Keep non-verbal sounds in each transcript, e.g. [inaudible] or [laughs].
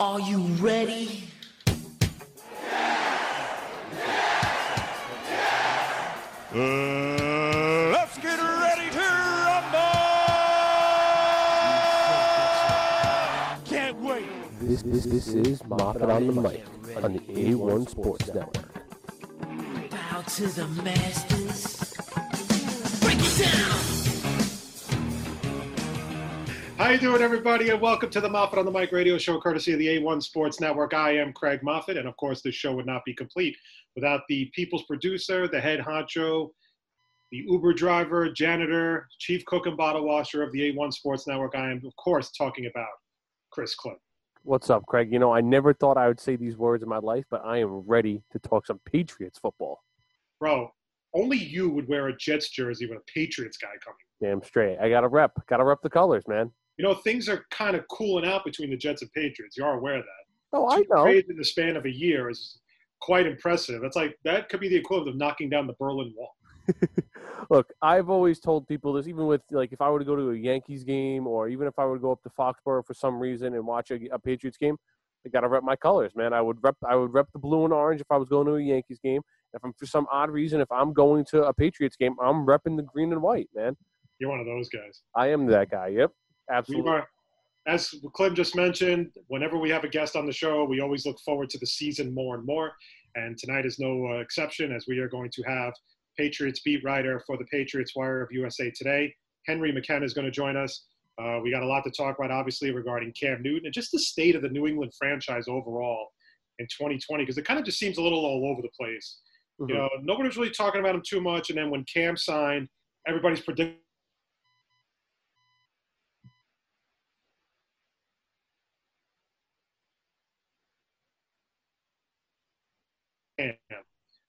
Are you ready? Uh, let's get ready to rumble! Can't wait. This, this, this is Moffat on the mic on the A1 Sports Network. Bow to the masters. Break it down. How you doing, everybody, and welcome to the Moffat on the Mic radio show, courtesy of the A1 Sports Network. I am Craig Moffat, and of course, this show would not be complete without the people's producer, the head honcho, the Uber driver, janitor, chief cook and bottle washer of the A1 Sports Network. I am, of course, talking about Chris Clint. What's up, Craig? You know, I never thought I would say these words in my life, but I am ready to talk some Patriots football. Bro, only you would wear a Jets jersey with a Patriots guy coming. Damn straight. I got to rep. Got to rep the colors, man. You know, things are kind of cooling out between the Jets and Patriots. You are aware of that. Oh, I know. trades in the span of a year is quite impressive. That's like that could be the equivalent of knocking down the Berlin Wall. [laughs] Look, I've always told people this, even with like if I were to go to a Yankees game or even if I were to go up to Foxborough for some reason and watch a, a Patriots game, I got to rep my colors, man. I would rep I would rep the blue and orange if I was going to a Yankees game. If I'm for some odd reason, if I'm going to a Patriots game, I'm repping the green and white, man. You're one of those guys. I am that guy. Yep, absolutely. are, as Clem just mentioned, whenever we have a guest on the show, we always look forward to the season more and more. And tonight is no uh, exception, as we are going to have Patriots beat writer for the Patriots Wire of USA Today, Henry McKenna, is going to join us. Uh, we got a lot to talk about, obviously, regarding Cam Newton and just the state of the New England franchise overall in 2020, because it kind of just seems a little all over the place. Mhm. You know, nobody's really talking about him too much. And then when Cam signed, everybody's predicting. Cam.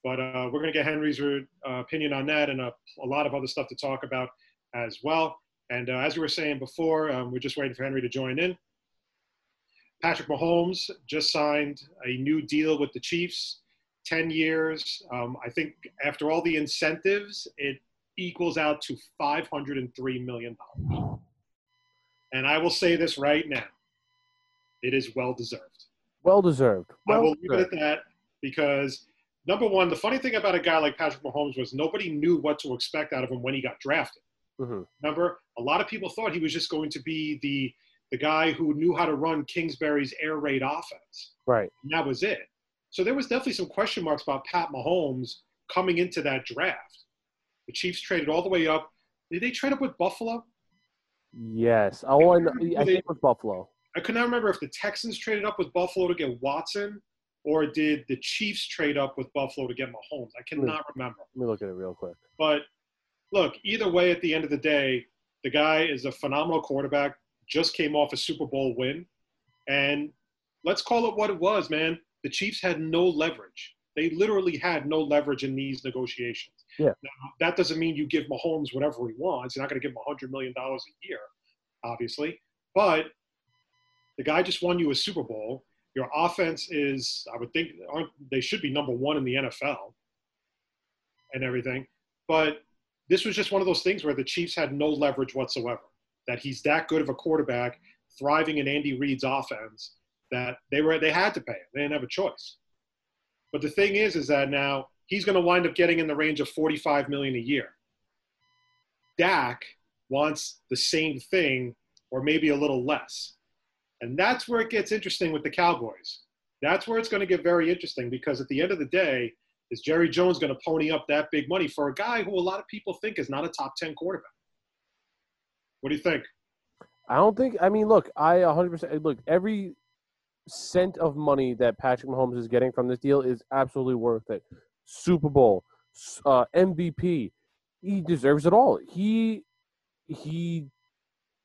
But uh, we're going to get Henry's uh, opinion on that and a, a lot of other stuff to talk about as well. And uh, as we were saying before, um, we're just waiting for Henry to join in. Patrick Mahomes just signed a new deal with the Chiefs, 10 years. Um, I think after all the incentives, it equals out to $503 million. And I will say this right now it is well deserved. well deserved. I Well will leave it at that because number one, the funny thing about a guy like Patrick Mahomes was nobody knew what to expect out of him when he got drafted. Mhm. Remember, a lot of people thought he was just going to be the the guy who knew how to run Kingsbury's air raid offense. Right. And that was it. So there was definitely some question marks about Pat Mahomes coming into that draft. The Chiefs traded all the way up. Did they trade up with Buffalo? Yes. Oh, I. I think it was Buffalo. I could not remember if the Texans traded up with Buffalo to get Watson or did the Chiefs trade up with Buffalo to get Mahomes. I hmm. cannot remember. Let me look at it real quick. But look, either way, at the end of the day, the guy is a phenomenal quarterback, just came off a Super Bowl win. And let's call it what it was, man. The Chiefs had no leverage. They literally had no leverage in these negotiations. Yeah. Now, that doesn't mean you give Mahomes whatever he wants. You're not going to give him $100 million a year, obviously. But the guy just won you a Super Bowl. Your offense is, I would think, they should be number one in the NFL and everything. But this was just one of those things where the Chiefs had no leverage whatsoever. That he's that good of a quarterback, thriving in Andy Reid's offense, that they were they had to pay him. They didn't have a choice. But the thing is, is that now he's going to wind up getting in the range of 45 million a year. Dak wants the same thing, or maybe a little less, and that's where it gets interesting with the Cowboys. That's where it's going to get very interesting because at the end of the day, is Jerry Jones going to pony up that big money for a guy who a lot of people think is not a top 10 quarterback? What do you think? I don't think. I mean, look, I 100% look. Every cent of money that Patrick Mahomes is getting from this deal is absolutely worth it. Super Bowl, uh, MVP, he deserves it all. He he.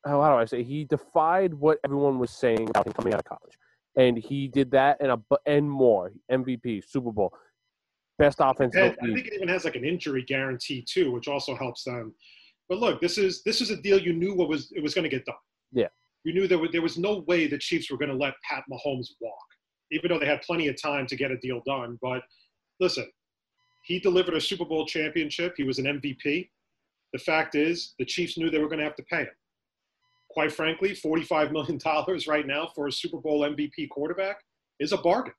How, how do I say? He defied what everyone was saying about him coming out of college, and he did that and a and more. MVP, Super Bowl, best offensive. And I think it even has like an injury guarantee too, which also helps them. But look, this is this is a deal you knew what was it was going to get done. Yeah. You knew there was, there was no way the Chiefs were going to let Pat Mahomes walk, even though they had plenty of time to get a deal done. But listen, he delivered a Super Bowl championship. He was an MVP. The fact is, the Chiefs knew they were going to have to pay him. Quite frankly, $45 million [laughs] right now for a Super Bowl MVP quarterback is a bargain.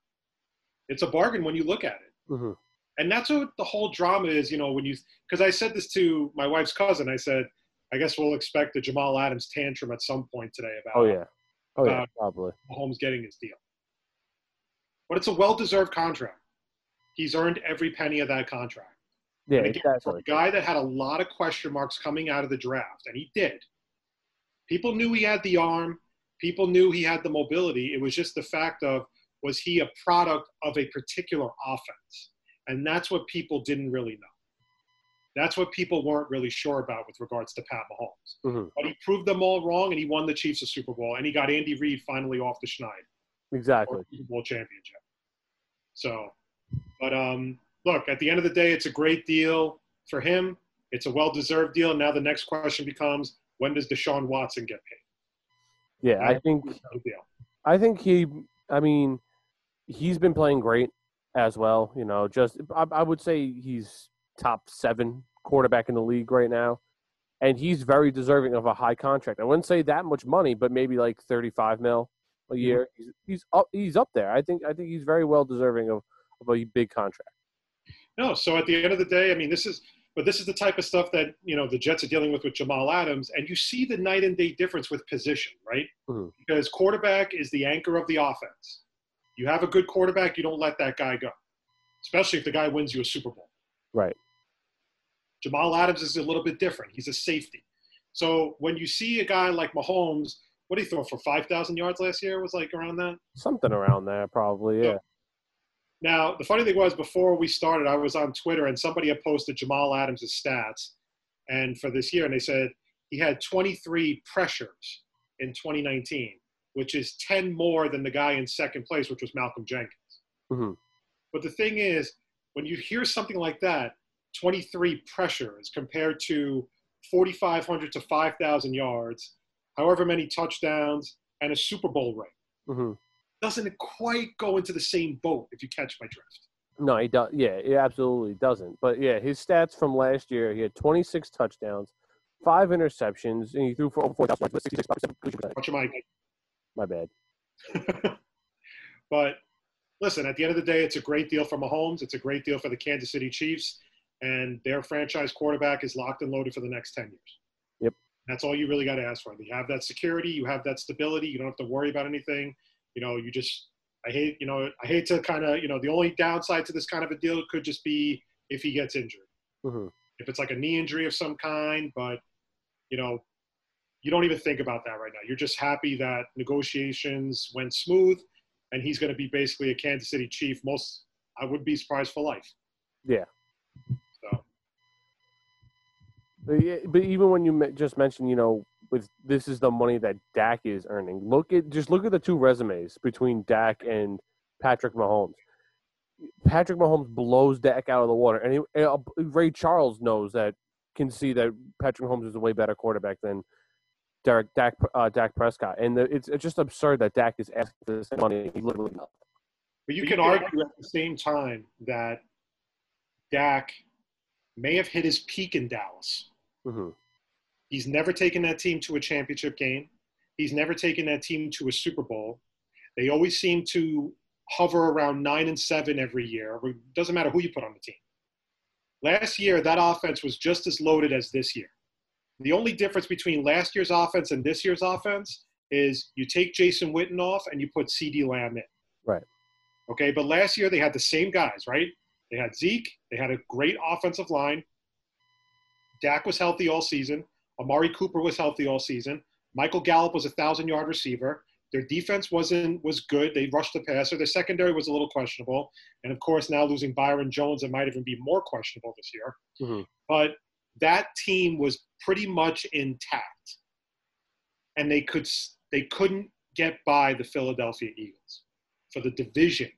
It's a bargain when you look at it. hmm And that's what the whole drama is, you know, when you, because I said this to my wife's cousin. I said, I guess we'll expect a Jamal Adams tantrum at some point today about Oh yeah. Oh yeah. Probably. Mahomes getting his deal. But it's a well deserved contract. He's earned every penny of that contract. Yeah. Again, for Exactly. a guy that had a lot of question marks coming out of the draft, and he did. People knew he had the arm. People knew he had the mobility. It was just the fact of was he a product of a particular offense, and that's what people didn't really know. That's what people weren't really sure about with regards to Pat Mahomes. Mhm. But he proved them all wrong, and he won the Chiefs a Super Bowl, and he got Andy Reid finally off the schneid Exactly. Super Bowl championship. So, but um, look, at the end of the day, it's a great deal for him. It's a well-deserved deal. Now the next question becomes, when does Deshaun Watson get paid? Yeah. I think. I think he. I mean, he's been playing great as well. You know, just I, I would say he's top seven quarterback in the league right now, and he's very deserving of a high contract. I wouldn't say that much money, but maybe like thirty-five mil a mm-hmm. year. He's, he's up. He's up there. I think. I think he's very well deserving of, of a big contract. No, so at the end of the day, I mean, this is, but this is the type of stuff that you know the Jets are dealing with with Jamal Adams, and you see the night and day difference with position, right? Mhm. Because quarterback is the anchor of the offense. You have a good quarterback, you don't let that guy go, especially if the guy wins you a Super Bowl. Right. Jamal Adams is a little bit different. He's a safety. So when you see a guy like Mahomes, what did he throw for 5,000 yards last year? Was like around that. Something around there, probably. Yeah. Now, the funny thing was, before we started, I was on Twitter and somebody had posted Jamal Adams' stats and for this year, and they said he had 23 pressures in 2019, which is 10 more than the guy in second place, which was Malcolm Jenkins. Mhm. But the thing is, when you hear something like that, 23 pressures compared to 4,500 to 5,000 yards, however many touchdowns, and a Super Bowl ring, hmm doesn't quite go into the same boat, if you catch my drift. No, he does. Yeah, he absolutely doesn't. But yeah, his stats from last year: he had 26 touchdowns, five interceptions, and he threw for over 4,000 yards with 66 percent. Watch your mic. My bad. [laughs] but listen, at the end of the day, it's a great deal for Mahomes. It's a great deal for the Kansas City Chiefs, and their franchise quarterback is locked and loaded for the next 10 years. Yep. That's all you really got to ask for. You have that security, you have that stability. You don't have to worry about anything. You know, you just. I hate, you know, I hate to kind of, you know, the only downside to this kind of a deal could just be if he gets injured. hmm If it's like a knee injury of some kind, but you know, you don't even think about that right now. You're just happy that negotiations went smooth, and he's going to be basically a Kansas City Chief. Most, I would be surprised for life. Yeah. So but even when you just mentioned, you know, with this is the money that Dak is earning. Look at just look at the two resumes between Dak and Patrick Mahomes. Patrick Mahomes blows Dak out of the water, and he, uh, Ray Charles knows that can see that Patrick Mahomes is a way better quarterback than Derek Dak uh, Dak Prescott, and the, it's it's just absurd that Dak is asking for this money. He literally but you But can you can argue at the same time that Dak may have hit his peak in Dallas. Mhm. He's never taken that team to a championship game. He's never taken that team to a Super Bowl. They always seem to hover around nine and seven every year. It doesn't matter who you put on the team. Last year, that offense was just as loaded as this year. The only difference between last year's offense and this year's offense is you take Jason Witten off and you put CeeDee Lamb in. Right. Okay, but last year they had the same guys, right? They had Zeke, they had a great offensive line. Dak was healthy all season. Amari Cooper was healthy all season. Michael Gallup was a thousand yard receiver. Their defense wasn't was good. They rushed the passer. Their secondary was a little questionable, and of course now losing Byron Jones, it might even be more questionable this year. Mhm. But that team was pretty much intact, and they could they couldn't get by the Philadelphia Eagles for the division.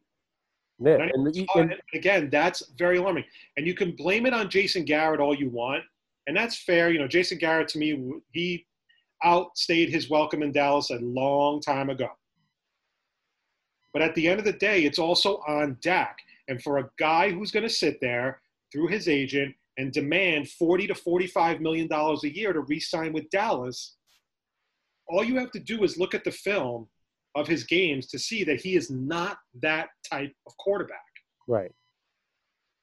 yeah, And and and again, that's very alarming. And you can blame it on Jason Garrett all you want, and that's fair. You know, Jason Garrett to me, he outstayed his welcome in Dallas a long time ago. But at the end of the day, it's also on Dak. And for a guy who's going to sit there through his agent and demand 40 to 45 million dollars a year to re-sign with Dallas, all you have to do is look at the film of his games to see that he is not that type of quarterback. Right.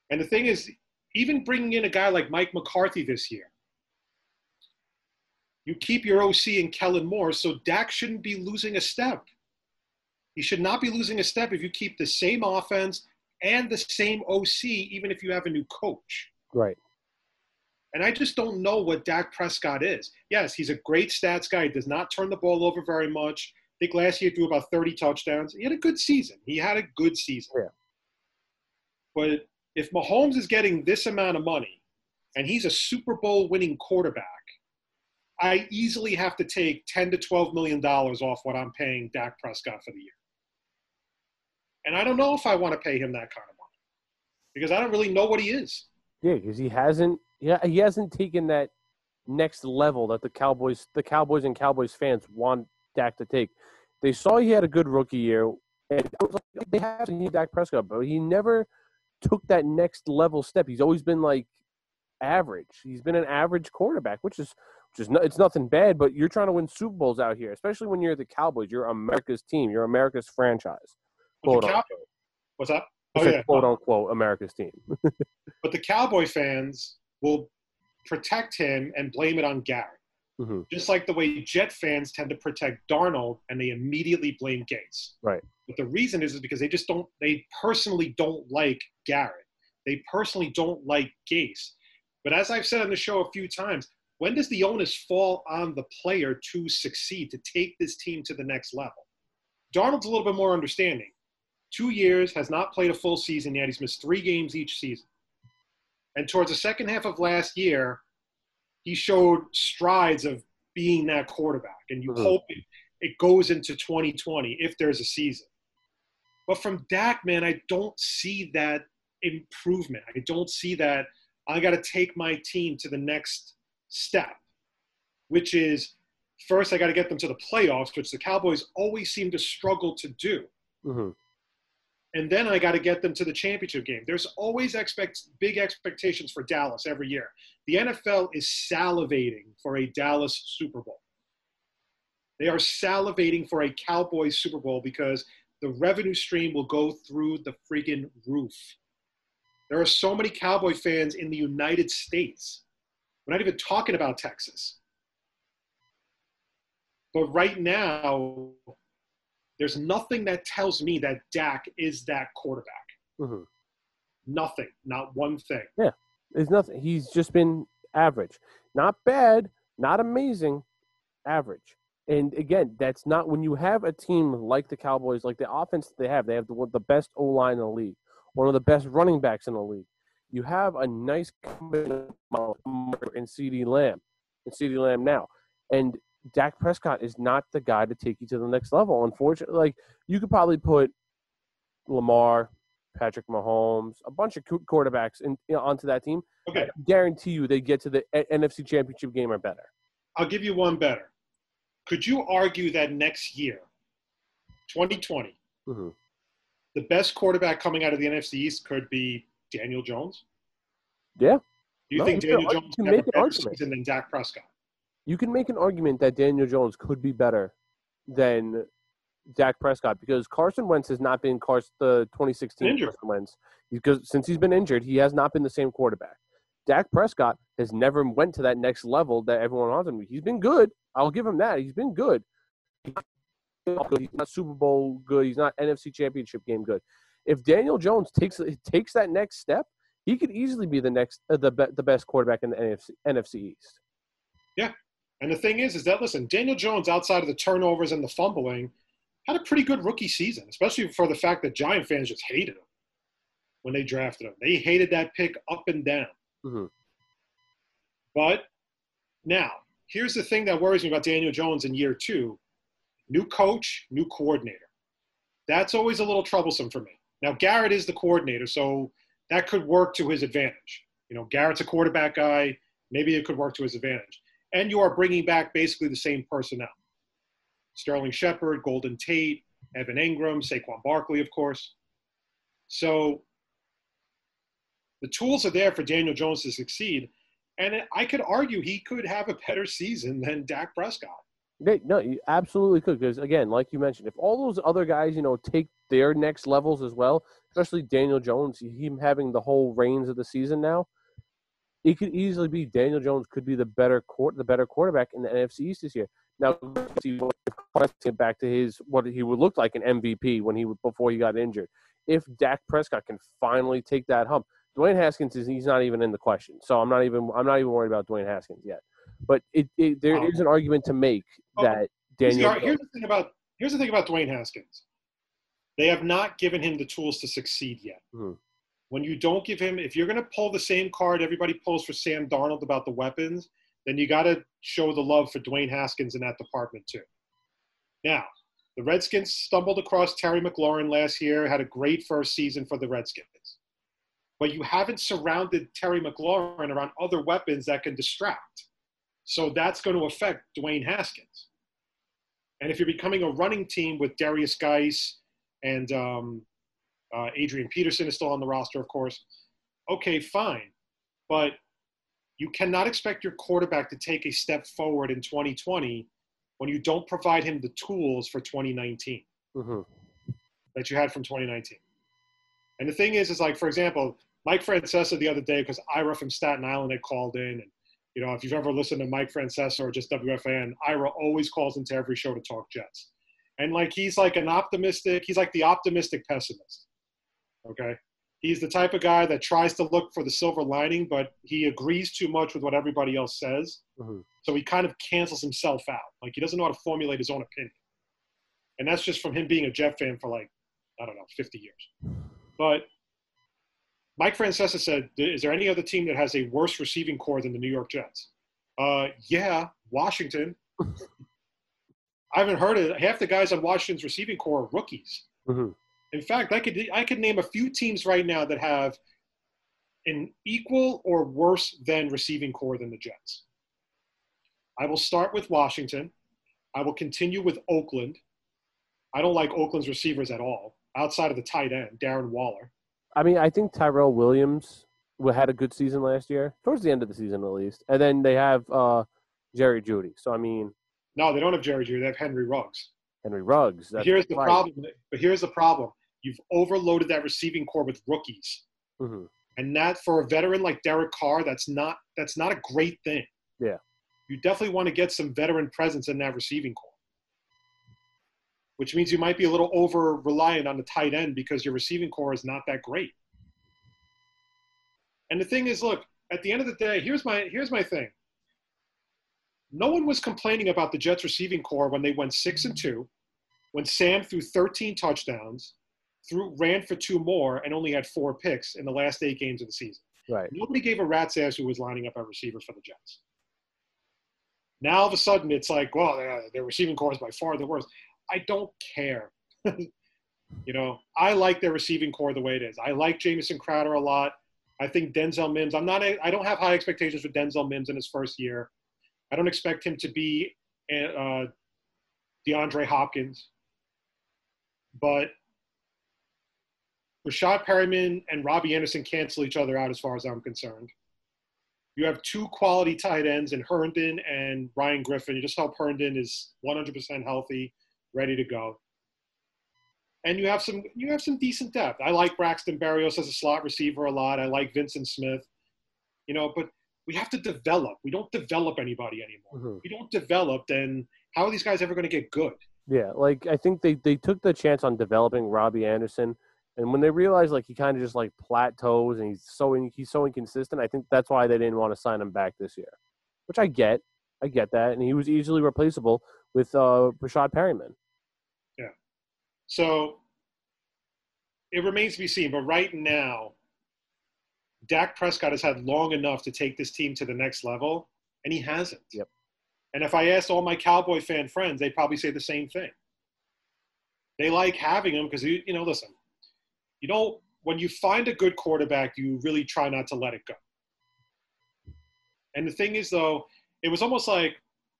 And the thing is, even bringing in a guy like Mike McCarthy this year, you keep your OC and Kellen Moore, so Dak shouldn't be losing a step. He should not be losing a step if you keep the same offense and the same OC, even if you have a new coach. Right. And I just don't know what Dak Prescott is. Yes, he's a great stats guy. He does not turn the ball over very much. I think last year he threw about 30 touchdowns. He had a good season. He had a good season. Yeah. But if Mahomes is getting this amount of money and he's a Super Bowl winning quarterback, I easily have to take 10 to 12 million dollars off what I'm paying Dak Prescott for the year. And I don't know if I want to pay him that kind of money because I don't really know what he is. Yeah, because he hasn't. Yeah, he hasn't taken that next level that the Cowboys, the Cowboys and Cowboys fans want Dak to take. They saw he had a good rookie year, and they have to need Dak Prescott, but he never took that next level step. He's always been like average. He's been an average quarterback, which is which is no, it's nothing bad. But you're trying to win Super Bowls out here, especially when you're the Cowboys. You're America's team. You're America's franchise. Quote Cow-. What's that? Oh, yeah. quote unquote America's team. [laughs] But the Cowboy fans will protect him and blame it on Garrett. Hmm Just like the way Jet fans tend to protect Darnold and they immediately blame Gase. Right. But the reason is, is because they just don't, they personally don't like Garrett. They personally don't like Gase. But as I've said on the show a few times, when does the onus fall on the player to succeed, to take this team to the next level? Darnold's a little bit more understanding. Two years, has not played a full season yet. He's missed three games each season. And towards the second half of last year, he showed strides of being that quarterback. And you Mhm. hope it, it goes into 2020 if there's a season. But from Dak, man, I don't see that improvement. I don't see that I got to take my team to the next step, which is first I got to get them to the playoffs, which the Cowboys always seem to struggle to do hmm and then I got to get them to the championship game. There's always expect big expectations for Dallas every year. The NFL is salivating for a Dallas Super Bowl. They are salivating for a Cowboys Super Bowl because the revenue stream will go through the freaking roof. There are so many Cowboy fans in the United States. We're not even talking about Texas. But right now, there's nothing that tells me that Dak is that quarterback. hmm Nothing. Not one thing. Yeah, there's nothing. He's just been average. Not bad, not amazing, average. And again, that's not when you have a team like the Cowboys, like the offense they have. They have the, the best O line in the league, one of the best running backs in the league. You have a nice combination in CeeDee Lamb, and CeeDee Lamb now, and Dak Prescott is not the guy to take you to the next level. Unfortunately, like you could probably put Lamar, Patrick Mahomes, a bunch of quarterbacks in, you know, onto that team. Okay, I guarantee you they get to the A- NFC Championship game or better. I'll give you one better. Could you argue that next year, 2020, hmm the best quarterback coming out of the NFC East could be Daniel Jones? Yeah. Do you No, think Daniel Jones can can have a make an better argument. season than Dak Prescott? You can make an argument that Daniel Jones could be better than Dak Prescott because Carson Wentz has not been Carson, the 2016 Injured. Carson Wentz. Because since he's been injured, he has not been the same quarterback. Dak Prescott has never went to that next level that everyone wants him. to. He's been good. I'll give him that. He's been good. He's not Super Bowl good. He's not NFC Championship game good. If Daniel Jones takes takes that next step, he could easily be the next uh, the be, the best quarterback in the NFC, NFC East. And the thing is, is that listen, Daniel Jones, outside of the turnovers and the fumbling, had a pretty good rookie season, especially for the fact that Giant fans just hated him when they drafted him. They hated that pick up and down. Mhm. But now, here's the thing that worries me about Daniel Jones in year two new coach, new coordinator. That's always a little troublesome for me. Now, Garrett is the coordinator, so that could work to his advantage. You know, Garrett's a quarterback guy. Maybe it could work to his advantage. And you are bringing back basically the same personnel Sterling Shepard, Golden Tate, Evan Engram, Saquon Barkley, of course. So the tools are there for Daniel Jones to succeed. And I could argue he could have a better season than Dak Prescott. No, you absolutely could because again, like you mentioned, if all those other guys, you know, take their next levels as well, especially Daniel Jones, him having the whole reins of the season now, it could easily be Daniel Jones could be the better court, the better quarterback in the NFC East this year. Now, see what- get back to his what he would look like an MVP when he before he got injured. If Dak Prescott can finally take that hump, Dwayne Haskins is he's not even in the question. So I'm not even I'm not even worried about Dwayne Haskins yet. But it, it there is Oh. an argument to make Oh, that Daniel. the, here's the thing about here's the thing about Dwayne Haskins. They have not given him the tools to succeed yet. Mhm. When you don't give him, if you're going to pull the same card everybody pulls for Sam Darnold about the weapons, then you got to show the love for Dwayne Haskins in that department too. Now, the Redskins stumbled across Terry McLaurin last year, had a great first season for the Redskins. But you haven't surrounded Terry McLaurin around other weapons that can distract. So that's going to affect Dwayne Haskins. And if you're becoming a running team with Derrius Guice and um, uh, Adrian Peterson is still on the roster, of course, okay, fine. But you cannot expect your quarterback to take a step forward in 2020 when you don't provide him the tools for 2019 Mhm. that you had from 2019. And the thing is, is like, for example, Mike Francesa the other day, because Ira from Staten Island had called in. And, you know, if you've ever listened to Mike Francesa or just WFAN, Ira always calls into every show to talk Jets. And like, he's like an optimistic, he's like the optimistic pessimist. Okay. He's the type of guy that tries to look for the silver lining, but he agrees too much with what everybody else says. Mhm. So he kind of cancels himself out. Like, he doesn't know how to formulate his own opinion. And that's just from him being a Jet fan for like, I don't know, 50 years. But Mike Francesa said, "Is there any other team that has a worse receiving core than the New York Jets?" Uh, yeah, Washington. [laughs] I haven't heard it. Half the guys on Washington's receiving core are rookies. Mhm. In fact, I could I could name a few teams right now that have an equal or worse than receiving core than the Jets. I will start with Washington. I will continue with Oakland. I don't like Oakland's receivers at all, outside of the tight end, Darren Waller. I mean, I think Tyrell Williams had a good season last year, towards the end of the season at least. And then they have uh, Jerry Jeudy. So I mean, No, they don't have Jerry Jeudy. They have Henry Ruggs. Henry Ruggs. Here's the right. problem. But here's the problem. You've overloaded that receiving core with rookies, Mhm. and that for a veteran like Derek Carr, that's not that's not a great thing. Yeah. You definitely want to get some veteran presence in that receiving core, which means you might be a little over reliant on the tight end because your receiving core is not that great. And the thing is, look, at the end of the day, here's my here's my thing. No one was complaining about the Jets receiving core when they went six and two, when Sam threw 13 touchdowns, threw ran for two more, and only had four picks in the last eight games of the season. Right. Nobody gave a rat's ass who was lining up at receiver for the Jets. Now all of a sudden it's like, well, their, receiving core is by far the worst. I don't care. [laughs] you know, I like their receiving core the way it is. I like Jamison Crowder a lot. I think Denzel Mims. I'm not. A, I don't have high expectations for Denzel Mims in his first year. I don't expect him to be uh, DeAndre Hopkins, but Rashad Perriman and Robbie Anderson cancel each other out as far as I'm concerned. You have two quality tight ends in Herndon and Ryan Griffin. You just hope Herndon is 100% healthy, ready to go. And you have some you have some decent depth. I like Braxton Berrios as a slot receiver a lot. I like Vyncint Smith. You know, but we have to develop. We don't develop anybody anymore. Mhm. We don't develop, then how are these guys ever going to get good? Yeah, like I think they, they took the chance on developing Robbie Anderson, and when they realized like he kind of just like plateaus and he's so in, he's so inconsistent, I think that's why they didn't want to sign him back this year, which I get, I get that, and he was easily replaceable with uh, Rashad Perriman. Yeah. So it remains to be seen. But right now, Dak Prescott has had long enough to take this team to the next level, and he hasn't. Yep. And if I asked all my Cowboy fan friends, they'd probably say the same thing. They like having him because, you, you know, listen, you don't, when you find a good quarterback, you really try not to let it go. And the thing is, though, it was almost like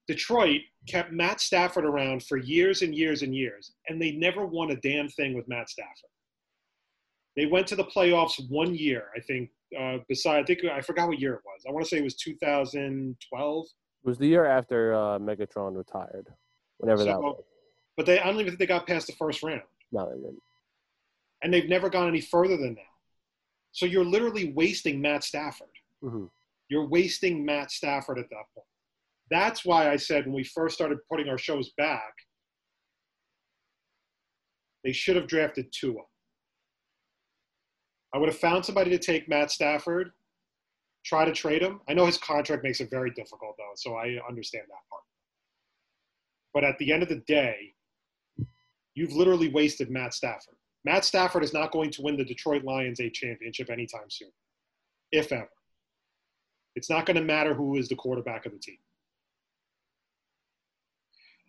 Detroit kept Matt Stafford around for years and years and years, and they never won a damn thing with Matt Stafford. They went to the playoffs one year, I think. Uh, beside, I think I forgot what year it was. I want to say it was 2012. It was the year after uh, Megatron retired. whenever So- that was. But they, I don't even think they got past the first round. No, they didn't. And they've never gone any further than that. So you're literally wasting Matt Stafford. Mhm. You're wasting Matt Stafford at that point. That's why I said when we first started putting our shows back, they should have drafted Tua. I would have found somebody to take Matt Stafford, try to trade him. I know his contract makes it very difficult, though, so I understand that part. But at the end of the day, you've literally wasted Matt Stafford. Matt Stafford is not going to win the Detroit Lions a championship anytime soon, if ever. It's not going to matter who is the quarterback of the team.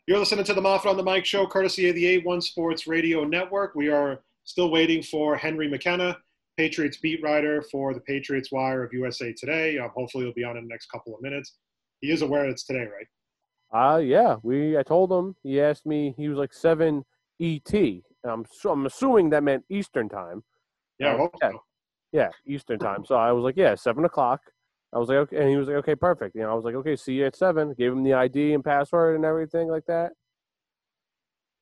You're listening to the Moffat on the Mic show, courtesy of the A1 Sports Radio Network. We are still waiting for Henry McKenna, Patriots beat writer for the Patriots Wire of USA Today. Um, hopefully, he'll be on in the next couple of minutes. He is aware it's today, right? Uh yeah, we I told him. He asked me. He was like seven ET. I'm so I'm assuming that meant Eastern time. Yeah, I um, hope yeah. so. Yeah, Eastern time. So I was like, yeah, seven o'clock. I was like, okay, and he was like, okay, perfect. You know, I was like, okay, see you at seven. Gave him the ID and password and everything like that.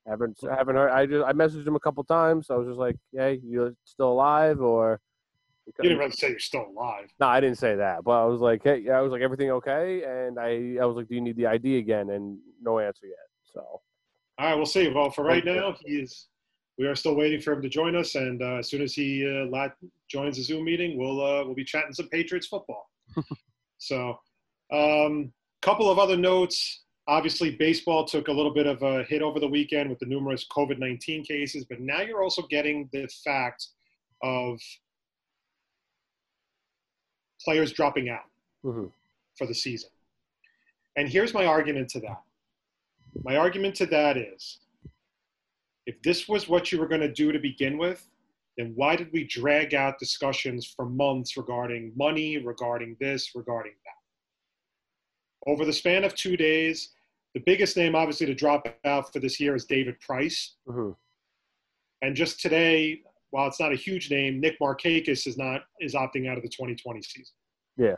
Haven't haven't heard. I just I messaged him a couple times. I was just like, hey, you still alive or? You didn't really say you're still alive. No, I didn't say that, but I was like, hey, yeah, I was like, everything okay? And I I was like, do you need the ID again? And no answer yet. So All right, we'll see. Well, for right now, he is. We are still waiting for him to join us, and uh, as soon as he uh, joins the Zoom meeting, we'll uh, we'll be chatting some Patriots football. [laughs] so, um, couple of other notes. Obviously, baseball took a little bit of a hit over the weekend with the numerous COVID nineteen cases, but now you're also getting the fact of players dropping out mhm. for the season. And here's my argument to that. My argument to that is if this was what you were going to do to begin with, then why did we drag out discussions for months regarding money, regarding this, regarding that? Over the span of two days, the biggest name, obviously, to drop out for this year is David Price. Mhm. And just today, while it's not a huge name, Nick Markakis is not is opting out of the 2020 season. Yeah.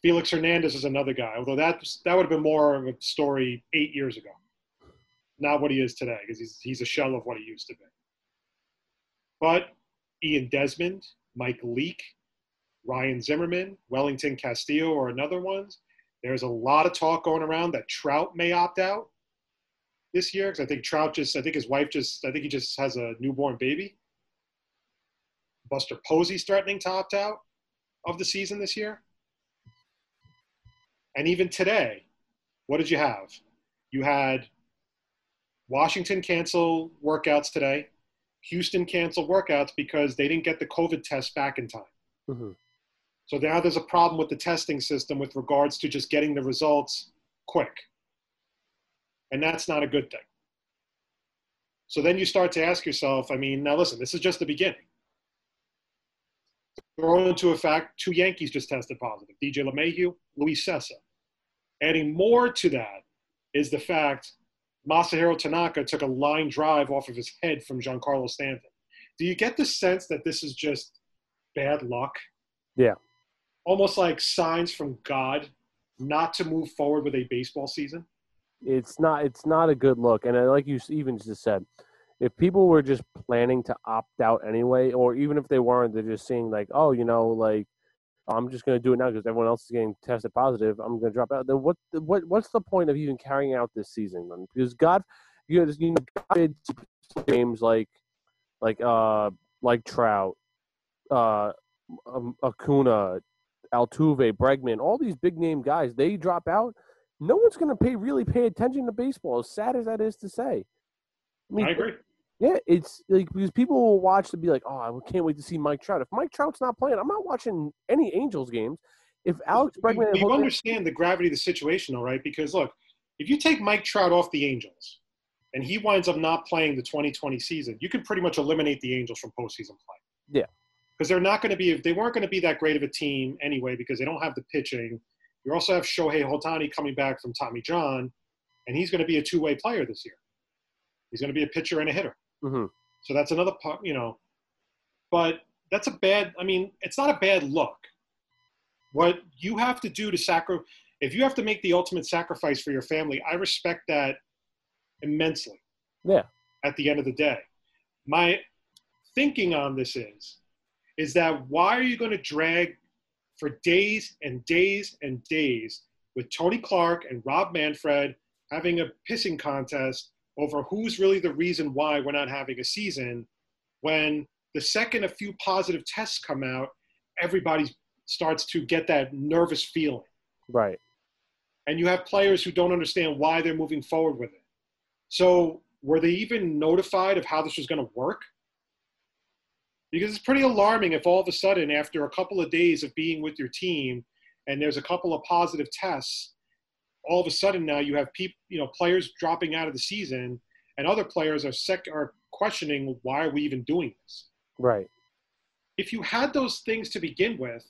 Felix Hernandez is another guy, although that that would have been more of a story eight years ago. Not what he is today, because he's he's a shell of what he used to be. But Ian Desmond, Mike Leake, Ryan Zimmerman, Wellington Castillo or another ones. There's a lot of talk going around that Trout may opt out this year because I think Trout just I think his wife just I think he just has a newborn baby. Buster Posey's threatening to opt out of the season this year. And even today, what did you have? You had Washington cancel workouts today. Houston cancel workouts because they didn't get the COVID test back in time. Mhm. So now there's a problem with the testing system with regards to just getting the results quick. And that's not a good thing. So then you start to ask yourself, I mean, now listen, this is just the beginning. Throw into a fact, two Yankees just tested positive DJ LeMahieu, Luis Cessa. Adding more to that is the fact Masahiro Tanaka took a line drive off of his head from Giancarlo Stanton. Do you get the sense that this is just bad luck? Yeah. Almost like signs from God not to move forward with a baseball season. it's not it's not a good look. And uh, like you even just said, if people were just planning to opt out anyway, or even if they weren't, they're just seeing like, oh, you know, like I'm just going to do it now because everyone else is getting tested positive. I'm going to drop out. Then what what what's the point of even carrying out this season? Then? Because God, you know, you games like like uh like Trout, uh, um, Acuna, Altuve, Bregman, all these big name guys, they drop out no one's going to pay really pay attention to baseball. As sad as that is to say, I mean, I agree. Yeah, it's like because people will watch to be like, oh, I can't wait to see Mike Trout. If Mike Trout's not playing, I'm not watching any Angels games. If Alex Bregman, you, Jose- understand the gravity of the situation, all right? Because look, if you take Mike Trout off the Angels and he winds up not playing the 2020 season, you can pretty much eliminate the Angels from postseason play. Yeah. Because they're not going to be, they weren't going to be that great of a team anyway because they don't have the pitching. You also have Shohei Ohtani coming back from Tommy John, and he's going to be a two-way player this year. He's going to be a pitcher and a hitter. Mhm. So that's another part, you know. But that's a bad. I mean, it's not a bad look. What you have to do to sacrifice, if you have to make the ultimate sacrifice for your family, I respect that immensely. Yeah. At the end of the day, my thinking on this is, is that why are you going to drag for days and days and days with Tony Clark and Rob Manfred having a pissing contest over who's really the reason why we're not having a season when the second a few positive tests come out, everybody starts to get that nervous feeling. Right. And you have players who don't understand why they're moving forward with it. So, were they even notified of how this was going to work? Because it's pretty alarming if all of a sudden, after a couple of days of being with your team, and there's a couple of positive tests, all of a sudden now you have people, you know, players dropping out of the season, and other players are sec- are questioning why are we even doing this? Right. If you had those things to begin with,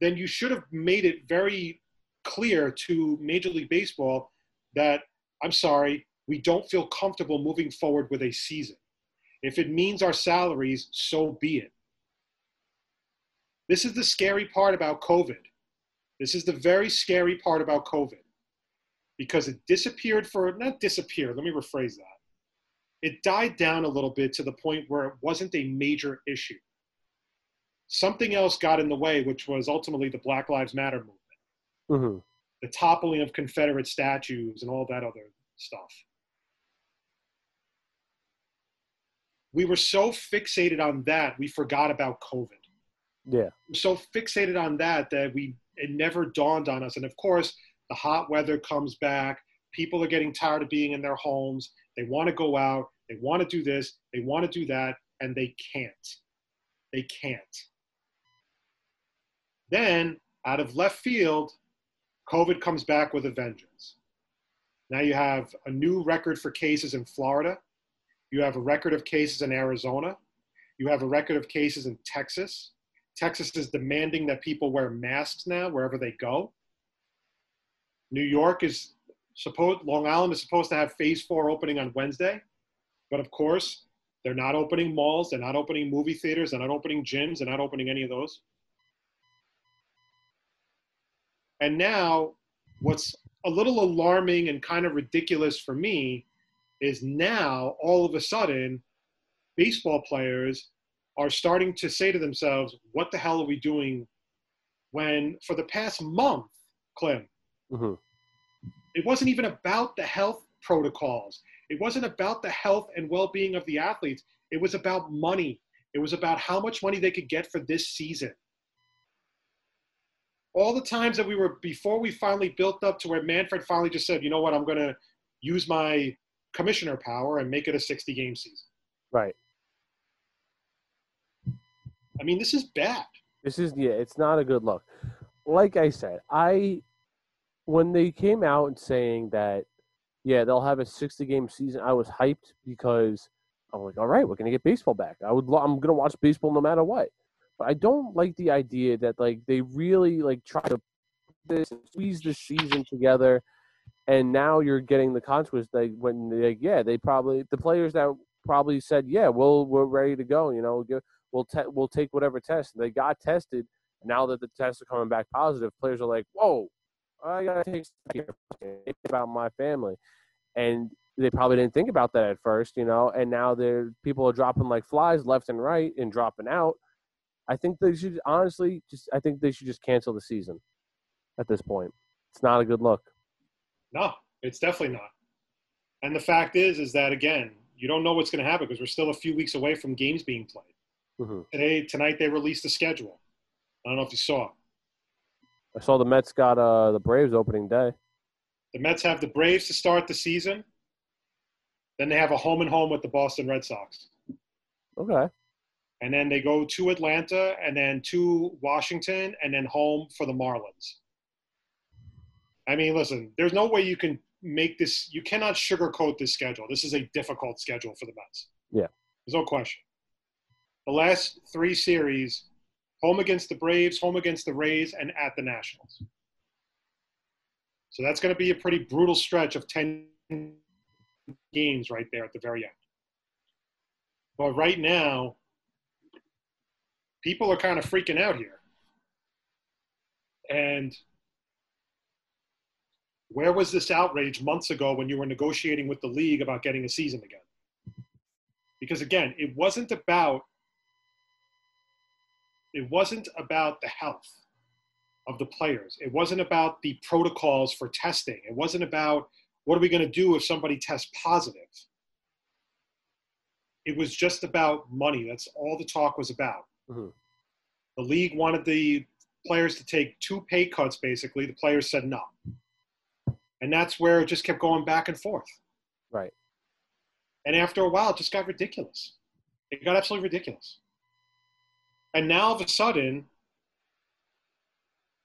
then you should have made it very clear to Major League Baseball that I'm sorry, we don't feel comfortable moving forward with a season. If it means our salaries, so be it. This is the scary part about COVID. This is the very scary part about COVID because it disappeared for, not disappeared, let me rephrase that. It died down a little bit to the point where it wasn't a major issue. Something else got in the way, which was ultimately the Black Lives Matter movement, hmm the toppling of Confederate statues, and all that other stuff. We were so fixated on that, we forgot about COVID. Yeah. So fixated on that that we it never dawned on us. And of course, the hot weather comes back. People are getting tired of being in their homes. They want to go out. They want to do this. They want to do that, and they can't. They can't. Then, out of left field, COVID comes back with a vengeance. Now you have a new record for cases in Florida. You have a record of cases in Arizona. You have a record of cases in Texas. Texas is demanding that people wear masks now wherever they go. New York is supposed, Long Island is supposed to have phase four opening on Wednesday. But of course, they're not opening malls, they're not opening movie theaters, they're not opening gyms, they're not opening any of those. And now, what's a little alarming and kind of ridiculous for me is now, all of a sudden, baseball players are starting to say to themselves, what the hell are we doing when for the past month, Clem, hmm it wasn't even about the health protocols. It wasn't about the health and well being of the athletes. It was about money. It was about how much money they could get for this season. All the times that we were, before we finally built up to where Manfred finally just said, you know what, I'm going to use my commissioner power and make it a 60 game season. Right. I mean, this is bad. This is yeah, it's not a good look. Like I said, I when they came out and saying that yeah, they'll have a 60 game season, I was hyped because I'm like, all right, we're gonna get baseball back. I would, lo- I'm gonna watch baseball no matter what. But I don't like the idea that like they really like try to this squeeze the season together, and now you're getting the consequence. Like when they, yeah, they probably the players that probably said, yeah, we'll we're ready to go. You know, we'll te- we'll take whatever test. They got tested. Now that the tests are coming back positive, players are like, whoa, I gotta take about my family, and they probably didn't think about that at first, you know. And now they're people are dropping like flies left and right and dropping out. I think they should honestly just. I think they should just cancel the season at this point. It's not a good look. No, it's definitely not. And the fact is, is that again, you don't know what's going to happen because we're still a few weeks away from games being played. hmm Today, tonight, they released the schedule. I don't know if you saw. I saw the Mets got uh the Braves opening day. The Mets have the Braves to start the season. Then they have a home and home with the Boston Red Sox. Okay. And then they go to Atlanta and then to Washington and then home for the Marlins. I mean, listen, there's no way you can make this, you cannot sugarcoat this schedule. This is a difficult schedule for the Mets. Yeah. There's no question. The last three series home against the Braves, home against the Rays, and at the Nationals. So that's going to be a pretty brutal stretch of 10 games right there at the very end. But right now, people are kind of freaking out here. And Where was this outrage months ago when you were negotiating with the league about getting a season again? Because again, it wasn't about it wasn't about the health of the players. It wasn't about the protocols for testing. It wasn't about what are we going to do if somebody tests positive. It was just about money. That's all the talk was about. Mhm. The league wanted the players to take two pay cuts, basically. The players said no. And that's where it just kept going back and forth. Right. And after a while, it just got ridiculous. It got absolutely ridiculous. And now, all of a sudden,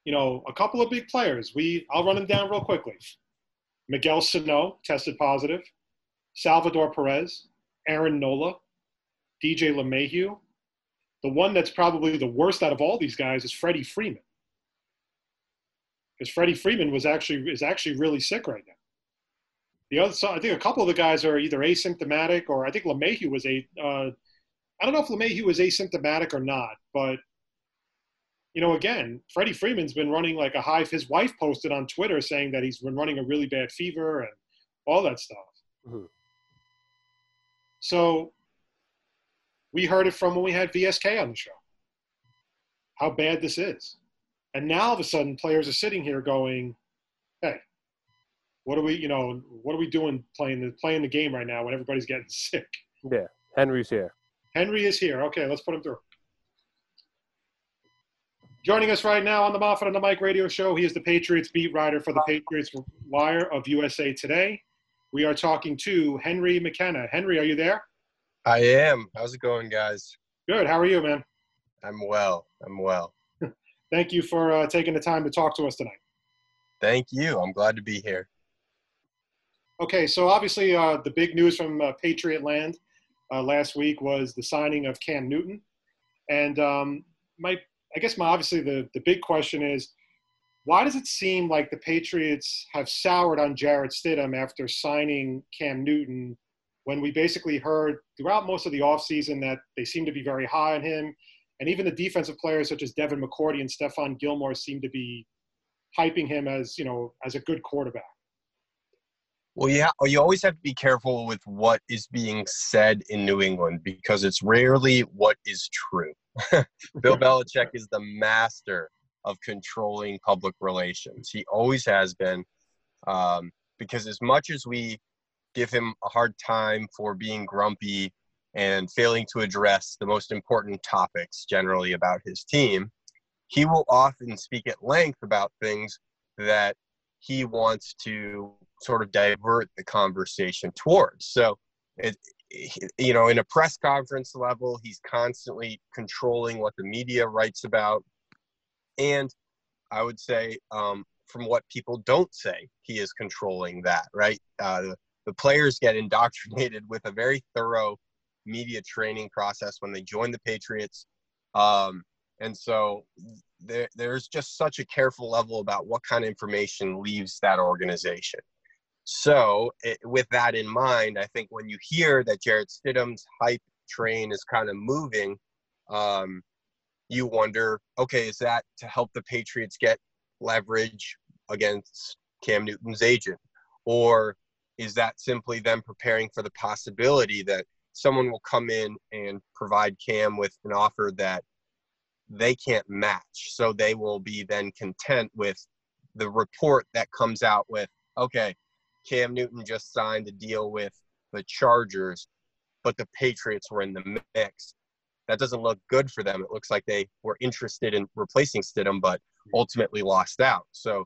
you know, a couple of big players. We I'll run them down real quickly. Miguel Sano tested positive. Salvador Perez, Aaron Nola, DJ LeMahieu. The one that's probably the worst out of all these guys is Freddie Freeman. Because Freddie Freeman was actually is actually really sick right now. The other, so I think a couple of the guys are either asymptomatic or I think LeMahieu was a. Uh, I don't know if LeMahieu was asymptomatic or not, but you know, again, Freddie Freeman's been running like a high. His wife posted on Twitter saying that he's been running a really bad fever and all that stuff. Mhm. So we heard it from when we had VSK on the show. How bad this is. And now all of a sudden players are sitting here going, Hey, what are we, you know, what are we doing playing the playing the game right now when everybody's getting [laughs] sick? Yeah. Henry's here. Henry is here. Okay, let's put him through. Joining us right now on the Moffat on the Mike radio show, he is the Patriots beat writer for the Patriots Wire of USA Today. We are talking to Henry McKenna. Henry, are you there? I am. How's it going, guys? Good. How are you, man? I'm well. I'm well. [laughs] Thank you for uh, taking the time to talk to us tonight. Thank you. I'm glad to be here. Okay, so obviously uh, the big news from uh, Patriot Land uh, last week was the signing of Cam Newton, and um, my I guess my obviously the the big question is why does it seem like the Patriots have soured on Jarrett Stidham after signing Cam Newton when we basically heard throughout most of the offseason that they seem to be very high on him, and even the defensive players such as Devin McCourty and Stephon Gilmore seem to be hyping him as you know as a good quarterback. Well, yeah, you always have to be careful with what is being said in New England because it's rarely what is true. [laughs] Bill [laughs] Belichick is the master of controlling public relations. He always has been. Um, because as much as we give him a hard time for being grumpy and failing to address the most important topics generally about his team, he will often speak at length about things that he wants to sort of divert the conversation towards. So, it, you know, in a press conference level, he's constantly controlling what the media writes about. And I would say, um, from what people don't say, he is controlling that, right? Uh, the, the players get indoctrinated with a very thorough media training process when they join the Patriots. Um, and so there, there's just such a careful level about what kind of information leaves that organization. So, it, with that in mind, I think when you hear that Jarrett Stidham's hype train is kind of moving, um, you wonder, okay, is that to help the Patriots get leverage against Cam Newton's agent? Or is that simply them preparing for the possibility that someone will come in and provide Cam with an offer that they can't match? So they will be then content with the report that comes out with, okay, Cam Newton just signed a deal with the Chargers, but the Patriots were in the mix. That doesn't look good for them. It looks like they were interested in replacing Stidham, but ultimately lost out. So,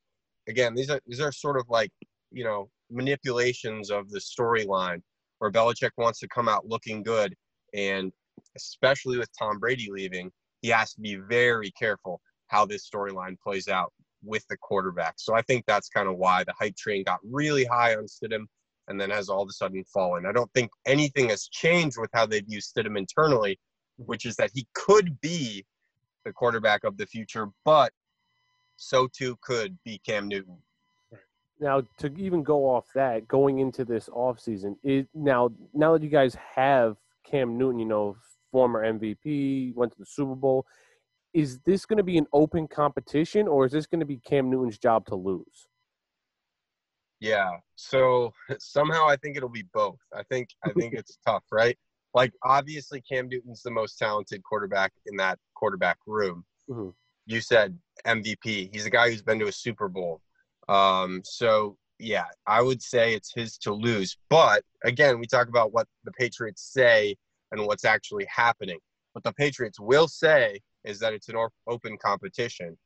again, these are these are sort of like you know manipulations of the storyline where Belichick wants to come out looking good, and especially with Tom Brady leaving, he has to be very careful how this storyline plays out with the quarterback. So I think that's kind of why the hype train got really high on Stidham and then has all of a sudden fallen. I don't think anything has changed with how they view Stidham internally, which is that he could be the quarterback of the future, but so too could be Cam Newton. Now, to even go off that, going into this offseason, now now that you guys have Cam Newton, you know, former MVP, went to the Super Bowl, is this going to be an open competition or is this going to be Cam Newton's job to lose? Yeah. So [laughs] somehow I think it'll be both. I think I think [laughs] it's tough, right? Like obviously Cam Newton's the most talented quarterback in that quarterback room. Mhm. You said MVP. He's a guy who's been to a Super Bowl. Um, so yeah, I would say it's his to lose. But again, we talk about what the Patriots say and what's actually happening. What the Patriots will say is that it's an open competition,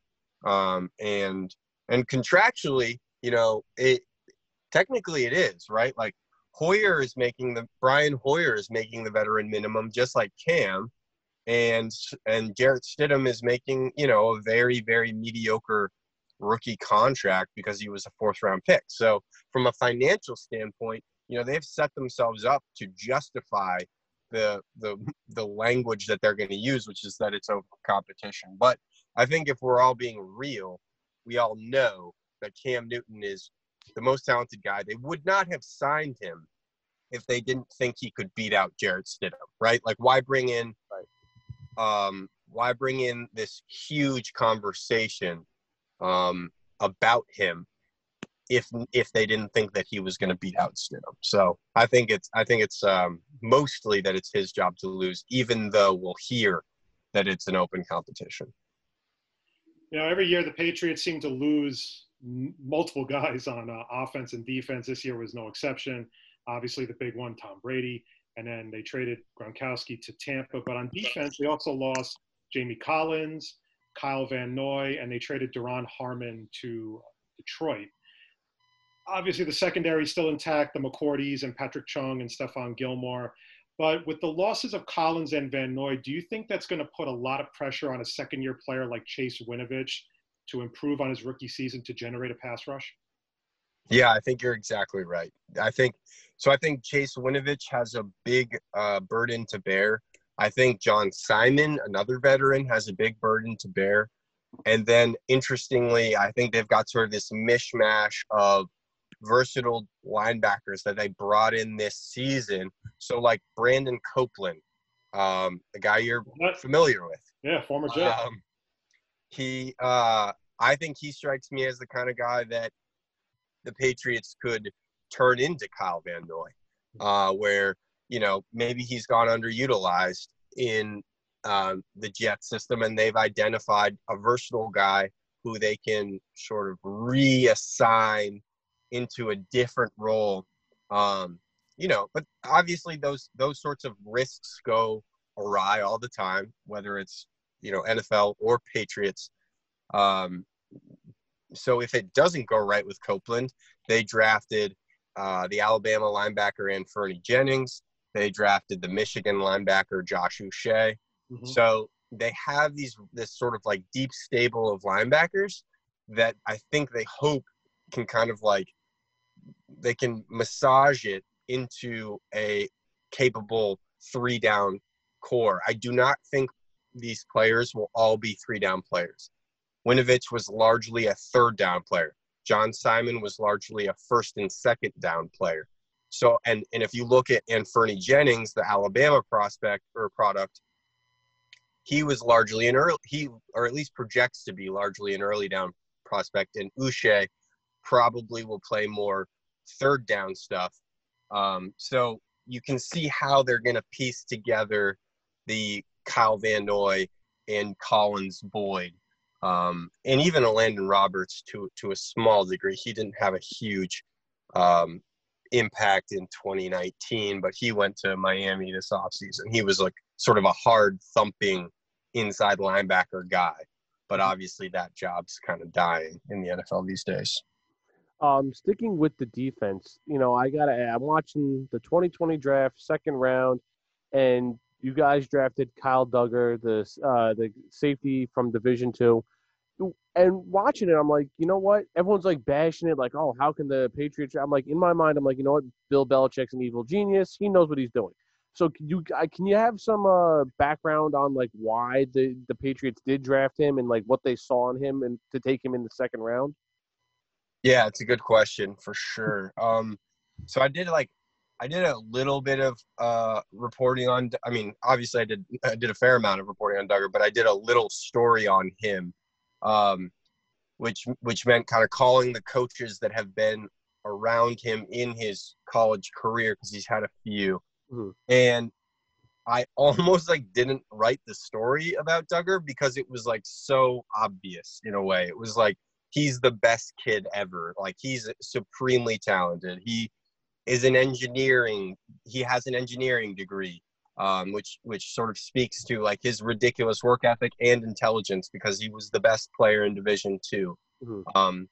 um, and and contractually, you know, it technically it is right. Like Hoyer is making the Brian Hoyer is making the veteran minimum, just like Cam, and and Jarrett Stidham is making you know a very very mediocre rookie contract because he was a fourth round pick. So from a financial standpoint, you know they've set themselves up to justify the the the language that they're going to use, which is that it's open competition. But I think if we're all being real, we all know that Cam Newton is the most talented guy. They would not have signed him if they didn't think he could beat out Jarrett Stidham, right? Like, why bring in, um, why bring in this huge conversation um, about him if if they didn't think that he was going to beat out Stidham? So I think it's I think it's um, mostly that it's his job to lose, even though we'll hear that it's an open competition. You know, every year the Patriots seem to lose m- multiple guys on uh, offense and defense. This year was no exception. Obviously, the big one, Tom Brady, and then they traded Gronkowski to Tampa. But on defense, they also lost Jamie Collins, Kyle Van Noy, and they traded Duron Harmon to Detroit. Obviously, the secondary is still intact, the McCourties and Patrick Chung and Stephon Gilmore. But with the losses of Collins and Van Noy, do you think that's going to put a lot of pressure on a second year player like Chase Winovich to improve on his rookie season to generate a pass rush? Yeah, I think you're exactly right. I think so. I think Chase Winovich has a big uh, burden to bear. I think John Simon, another veteran, has a big burden to bear. And then, interestingly, I think they've got sort of this mishmash of versatile linebackers that they brought in this season. So, like Brandon Copeland, um, the guy you're familiar with. Yeah, former Jet. Um, he, uh, I think he strikes me as the kind of guy that the Patriots could turn into Kyle Van Noy, uh, where you know maybe he's gone underutilized in um, the Jet system, and they've identified a versatile guy who they can sort of reassign into a different role. Um, you know, but obviously those those sorts of risks go awry all the time, whether it's you know NFL or Patriots. Um, so if it doesn't go right with Copeland, they drafted uh, the Alabama linebacker Anfernee Jennings. They drafted the Michigan linebacker Josh Uche. Mhm. So they have these this sort of like deep stable of linebackers that I think they hope can kind of like they can massage it into a capable three down core. I do not think these players will all be three down players. Winovich was largely a third down player. John Simon was largely a first and second down player. So, and and if you look at Anfernee Jennings, the Alabama prospect or product, he was largely an early, he or at least projects to be largely an early down prospect. And Uche probably will play more third down stuff. Um, so you can see how they're going to piece together the Kyle Van Noy and Collins Boyd, um, and even a Elandon Roberts to to a small degree. He didn't have a huge um, impact in 2019, but he went to Miami this offseason. He was like sort of a hard thumping inside linebacker guy, but obviously that job's kind of dying in the NFL these days. Um, sticking with the defense, you know, I gotta. I'm watching the 2020 draft, second round, and you guys drafted Kyle Dugger, the uh, the safety from Division Two, and watching it, I'm like, you know what? Everyone's like bashing it, like, oh, how can the Patriots? I'm like, in my mind, I'm like, you know what? Bill Belichick's an evil genius. He knows what he's doing. So can you can you have some uh, background on like why the the Patriots did draft him and like what they saw in him and to take him in the second round? Yeah, it's a good question for sure. Um, so I did like, I did a little bit of uh, reporting on. I mean, obviously, I did [laughs] I did a fair amount of reporting on Dugger, but I did a little story on him, um, which which meant kind of calling the coaches that have been around him in his college career because he's had a few. Mhm. And I [laughs] almost like didn't write the story about Dugger because it was like so obvious in a way. It was like he's the best kid ever. Like he's supremely talented. He is an engineering. He has an engineering degree, um, which which sort of speaks to like his ridiculous work ethic and intelligence because he was the best player in Division Two. Mhm. Um,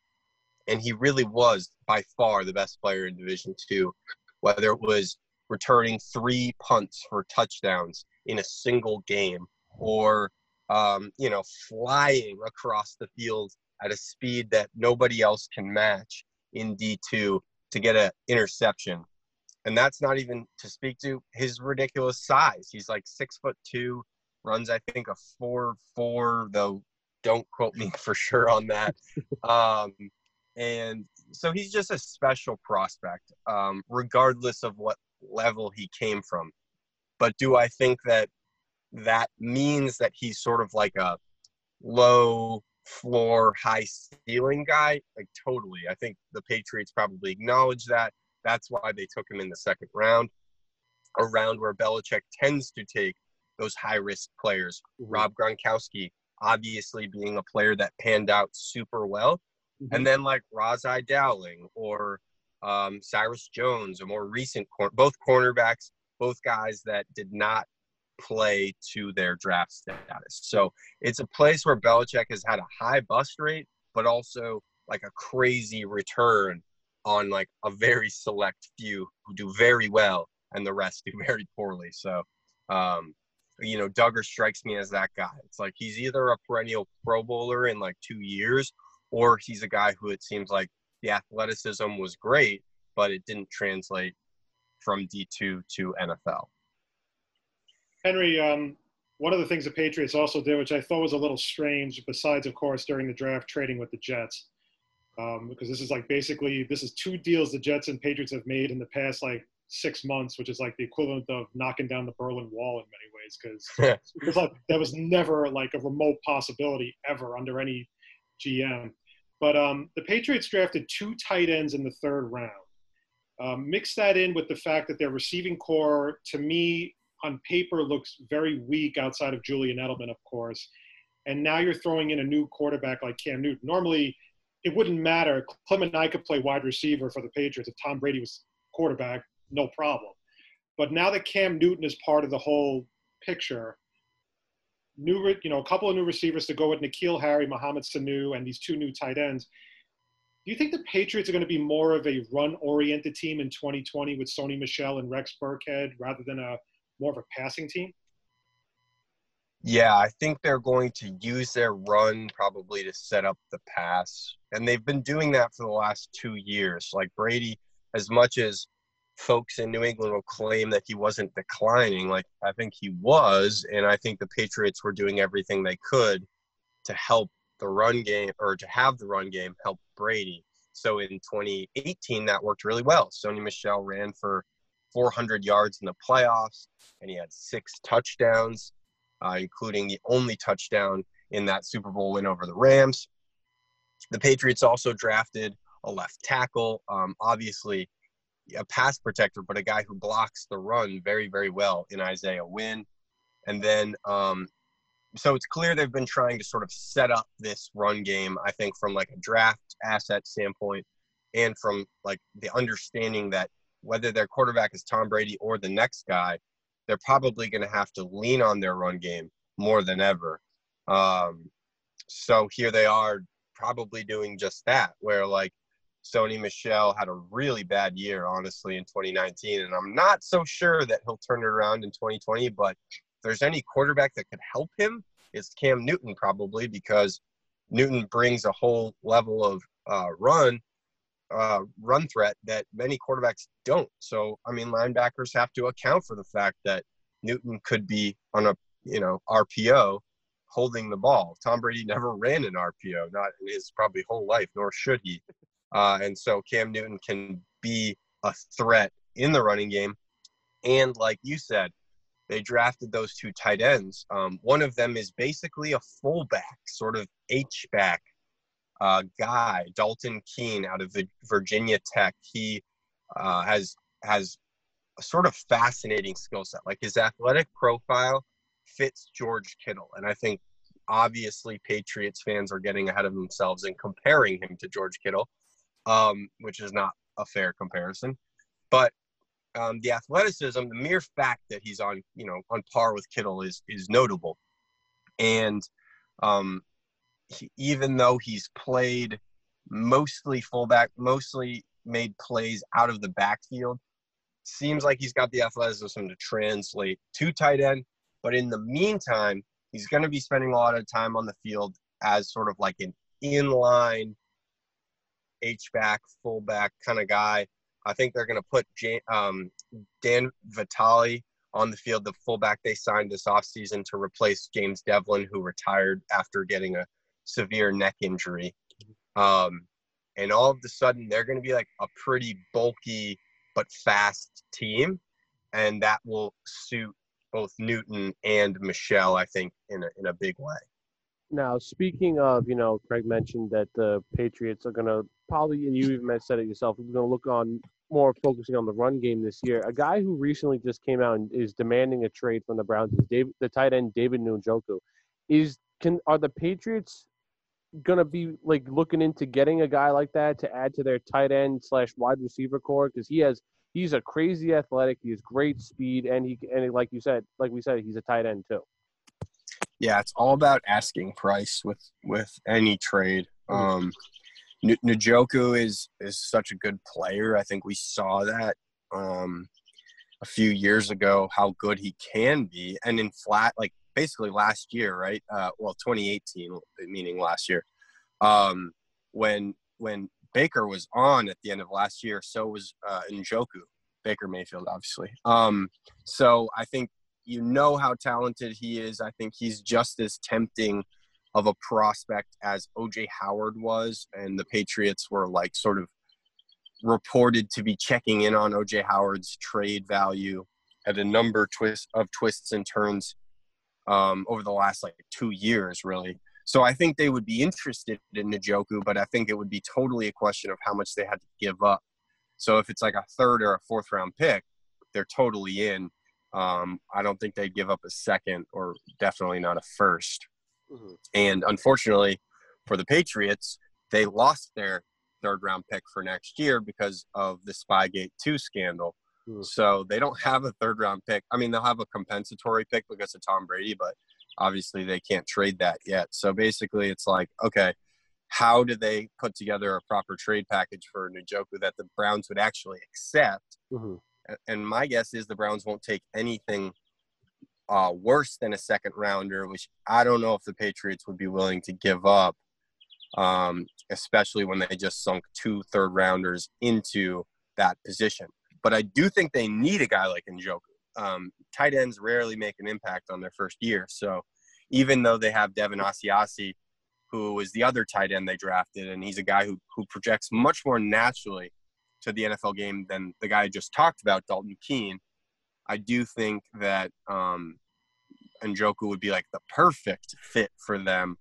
and he really was by far the best player in Division Two, whether it was returning three punts for touchdowns in a single game, or um, you know flying across the field at a speed that nobody else can match in D two to get an interception. And that's not even to speak to his ridiculous size. He's like six foot two, runs I think a four four, though don't quote me [laughs] for sure on that. [laughs] um, and so he's just a special prospect, um, regardless of what level he came from. But do I think that that means that he's sort of like a low floor, high ceiling guy? Like totally. I think the Patriots probably acknowledge that. That's why they took him in the second round, a round where Belichick tends to take those high risk players. Rob Gronkowski, obviously being a player that panned out super well. And then like Ras-I Dowling or um, Cyrus Jones, a more recent, cor- both cornerbacks, both guys that did not play to their draft status. So it's a place where Belichick has had a high bust rate, but also like a crazy return on like a very select few who do very well and the rest do [laughs] very poorly. So, um, you know, Dugger strikes me as that guy. It's like he's either a perennial Pro Bowler in like two years, or he's a guy who it seems like the athleticism was great, but it didn't translate from D2 to NFL. Henry, um, one of the things the Patriots also did, which I thought was a little strange, besides, of course, during the draft trading with the Jets, um, because this is like basically this is two deals the Jets and Patriots have made in the past like six months, which is like the equivalent of knocking down the Berlin Wall in many ways, because [laughs] like that was never like a remote possibility ever under any GM. But um, the Patriots drafted two tight ends in the third round. Um, mix that in with the fact that their receiving core, to me, on paper looks very weak outside of Julian Edelman, of course. And now you're throwing in a new quarterback like Cam Newton. Normally, it wouldn't matter. Clement I could play wide receiver for the Patriots if Tom Brady was quarterback, no problem. But now that Cam Newton is part of the whole picture, new, you know, a couple of new receivers to go with N'Keal Harry, Mohamed Sanu, and these two new tight ends. Do you think the Patriots are going to be more of a run-oriented team in 2020 with Sony Michel and Rex Burkhead rather than a more of a passing team? Yeah, I think they're going to use their run probably to set up the pass. And they've been doing that for the last two years. Like Brady, as much as folks in New England will claim that he wasn't declining, like I think he was. And I think the Patriots were doing everything they could to help the run game or to have the run game help Brady. So in 2018, that worked really well. Sony Michel ran for 400 yards in the playoffs, and he had six touchdowns, uh, including the only touchdown in that Super Bowl win over the Rams. The Patriots also drafted a left tackle, um, obviously a pass protector, but a guy who blocks the run very, very well in Isaiah Wynn. And then, um, so it's clear they've been trying to sort of set up this run game, I think, from like a draft asset standpoint and from like the understanding that whether their quarterback is Tom Brady or the next guy, they're probably going to have to lean on their run game more than ever. Um, so here they are, probably doing just that, where like Sony Michel had a really bad year, honestly, in 2019, and I'm not so sure that he'll turn it around in 2020. But if there's any quarterback that could help him, it's Cam Newton probably because Newton brings a whole level of uh, run uh, run threat that many quarterbacks don't. So, I mean, linebackers have to account for the fact that Newton could be on a, you know, RPO holding the ball. Tom Brady never ran an RPO, not in his probably whole life, nor should he. Uh, and so Cam Newton can be a threat in the running game. And like you said, they drafted those two tight ends. Um, one of them is basically a fullback, sort of H back uh, guy, Dalton Keene, out of the Virginia Tech. He uh, has has a sort of fascinating skill set. Like his athletic profile fits George Kittle, and I think obviously Patriots fans are getting ahead of themselves and comparing him to George Kittle, um, which is not a fair comparison. But um, the athleticism, the mere fact that he's on, you know, on par with Kittle is is notable. And um, he, even though he's played mostly fullback, mostly made plays out of the backfield, seems like he's got the athleticism to translate to tight end. But in the meantime, he's going to be spending a lot of time on the field as sort of like an inline H back, fullback kind of guy. I think they're going to put Jan, um, Dan Vitale on the field, the fullback they signed this offseason to replace James Develin, who retired after getting a severe neck injury. Um, and all of a sudden, they're going to be like a pretty bulky but fast team. And that will suit both Newton and Michel, I think, in a, in a big way. Now, speaking of, you know, Craig mentioned that the Patriots are going to probably, and you even said it yourself, we're going to look on more focusing on the run game this year. A guy who recently just came out and is demanding a trade from the Browns is David, the tight end David Njoku. Is can are the Patriots gonna be like looking into getting a guy like that to add to their tight end slash wide receiver core because he has he's a crazy athletic, he has great speed, and he and like you said, like we said, he's a tight end too. Yeah, it's all about asking price with with any trade. Um, N- Njoku is is such a good player. I think we saw that um, a few years ago how good he can be, and in flat like basically last year, right? Uh, well, 2018, meaning last year, um, when when Baker was on at the end of last year, so was uh, Njoku, Baker Mayfield, obviously. Um, so I think you know how talented he is. I think he's just as tempting of a prospect as OJ Howard was, and the Patriots were like sort of reported to be checking in on OJ Howard's trade value at a number twist of twists and turns um, over the last like two years, really. So I think they would be interested in Njoku, but I think it would be totally a question of how much they had to give up. So if it's like a third or a fourth round pick, they're totally in. Um, I don't think they'd give up a second or definitely not a 1st Mm-hmm. And unfortunately for the Patriots, they lost their third round pick for next year because of the Spygate 2 scandal. So they don't have a third round pick. I mean, they'll have a compensatory pick because of Tom Brady, but obviously they can't trade that yet. So basically, it's like, okay, how do they put together a proper trade package for Njoku that the Browns would actually accept? Mhm. And my guess is the Browns won't take anything uh, worse than a second rounder, which I don't know if the Patriots would be willing to give up, um, especially when they just sunk two third rounders into that position. But I do think they need a guy like Njoku. Um, tight ends rarely make an impact on their first year. So even though they have Devin Asiasi, who is the other tight end they drafted, and he's a guy who, who projects much more naturally to the NFL game than the guy I just talked about, Dalton Keene. I do think that um, Njoku would be like the perfect fit for them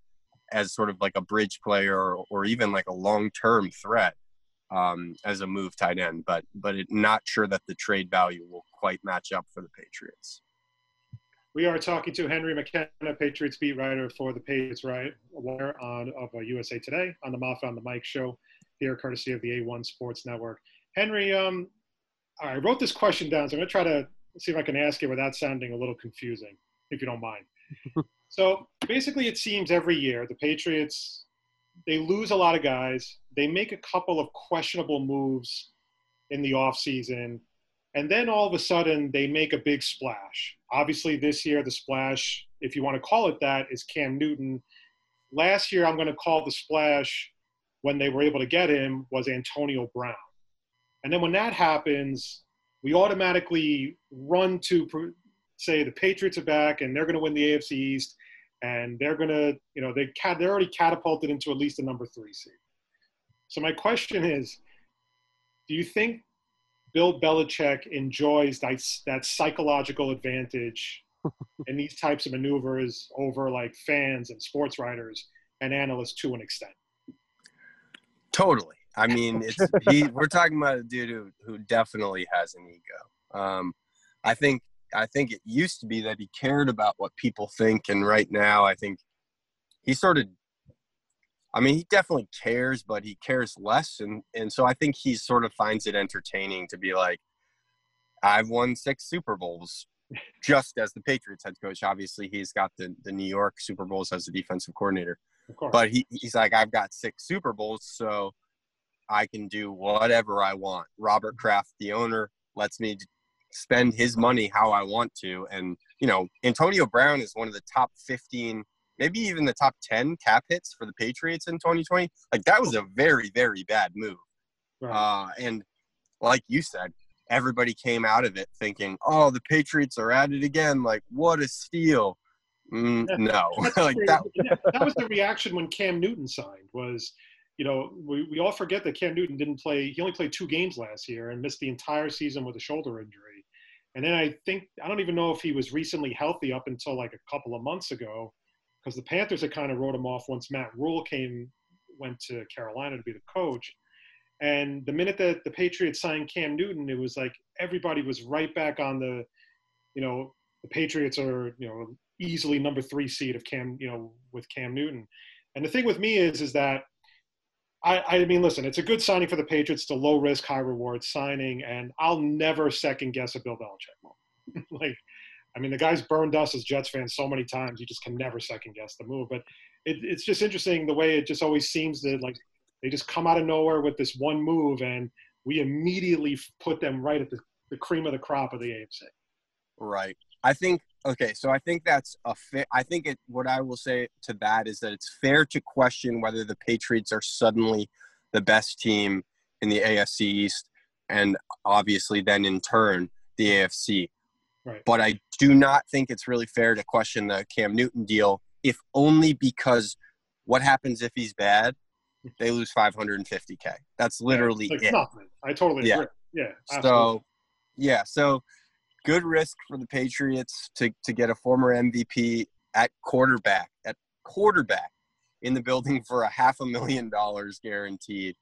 as sort of like a bridge player or, or even like a long-term threat um, as a move tight end. But but it, not sure that the trade value will quite match up for the Patriots. We are talking to Henry McKenna, Patriots beat writer for the Patriots Right Wire on of uh, USA Today on the Moff on the Mike show here, courtesy of the A1 Sports Network. Henry, um, I wrote this question down, so I'm going to try to see if I can ask it without sounding a little confusing, if you don't mind. [laughs] so basically, it seems every year the Patriots they lose a lot of guys. They make a couple of questionable moves in the offseason, and then all of a sudden they make a big splash. Obviously, this year the splash, if you want to call it that, is Cam Newton. Last year, I'm going to call the splash when they were able to get him was Antonio Brown. And then when that happens, we automatically run to say the Patriots are back and they're going to win the AFC East and they're going to, you know, they cat- they're already catapulted into at least a number three seed. So my question is, do you think Bill Belichick enjoys that, that psychological advantage [laughs] in these types of maneuvers over like fans and sports writers and analysts to an extent? Totally. I mean, it's he. [laughs] We're talking about a dude who who definitely has an ego. Um, I think I think it used to be that he cared about what people think, and right now I think he sort of. I mean, he definitely cares, but he cares less, and and so I think he sort of finds it entertaining to be like, I've won six Super Bowls just as the Patriots head coach. Obviously, he's got the the New York Super Bowls as the defensive coordinator Of course. but he, he's like i've got six super bowls so i can do whatever i want robert kraft the owner lets me spend his money how i want to and you know antonio brown is one of the top 15 maybe even the top 10 cap hits for the patriots in 2020 like that was a very very bad move Right. uh, and like you said everybody came out of it thinking oh the patriots are at it again like what a steal mm, [laughs] no [laughs] like that. [laughs] that was the reaction when Cam Newton signed. Was you know we, we all forget that Cam Newton didn't play. He only played two games last year and missed the entire season with a shoulder injury. And then I think I don't even know if he was recently healthy up until like a couple of months ago, because the Panthers had kind of wrote him off once Matt Rhule came went to Carolina to be the coach. And the minute that the Patriots signed Cam Newton, it was like everybody was right back on the, you know, the Patriots are you know easily number three seed of Cam, you know, with Cam Newton. And the thing with me is, is that I, I mean, listen, it's a good signing for the Patriots. It's a low risk, high reward signing, and I'll never second guess a Bill Belichick move. [laughs] like, I mean, the guy's burned us as Jets fans so many times, you just can never second guess the move. But it, it's just interesting the way it just always seems that like they just come out of nowhere with this one move, and we immediately put them right at the, the cream of the crop of the AFC. Right. I think okay, so I think that's a fair I think it what I will say to that is that it's fair to question whether the Patriots are suddenly the best team in the AFC East and obviously then in turn the AFC. Right. But I do not think it's really fair to question the Cam Newton deal if only because what happens if he's bad? They lose 550k. That's literally It's like it. nothing. I totally Yeah. agree. Yeah. absolutely. So, yeah, so good risk for the Patriots to, to get a former MVP at quarterback, at quarterback in the building for a half a million dollars guaranteed.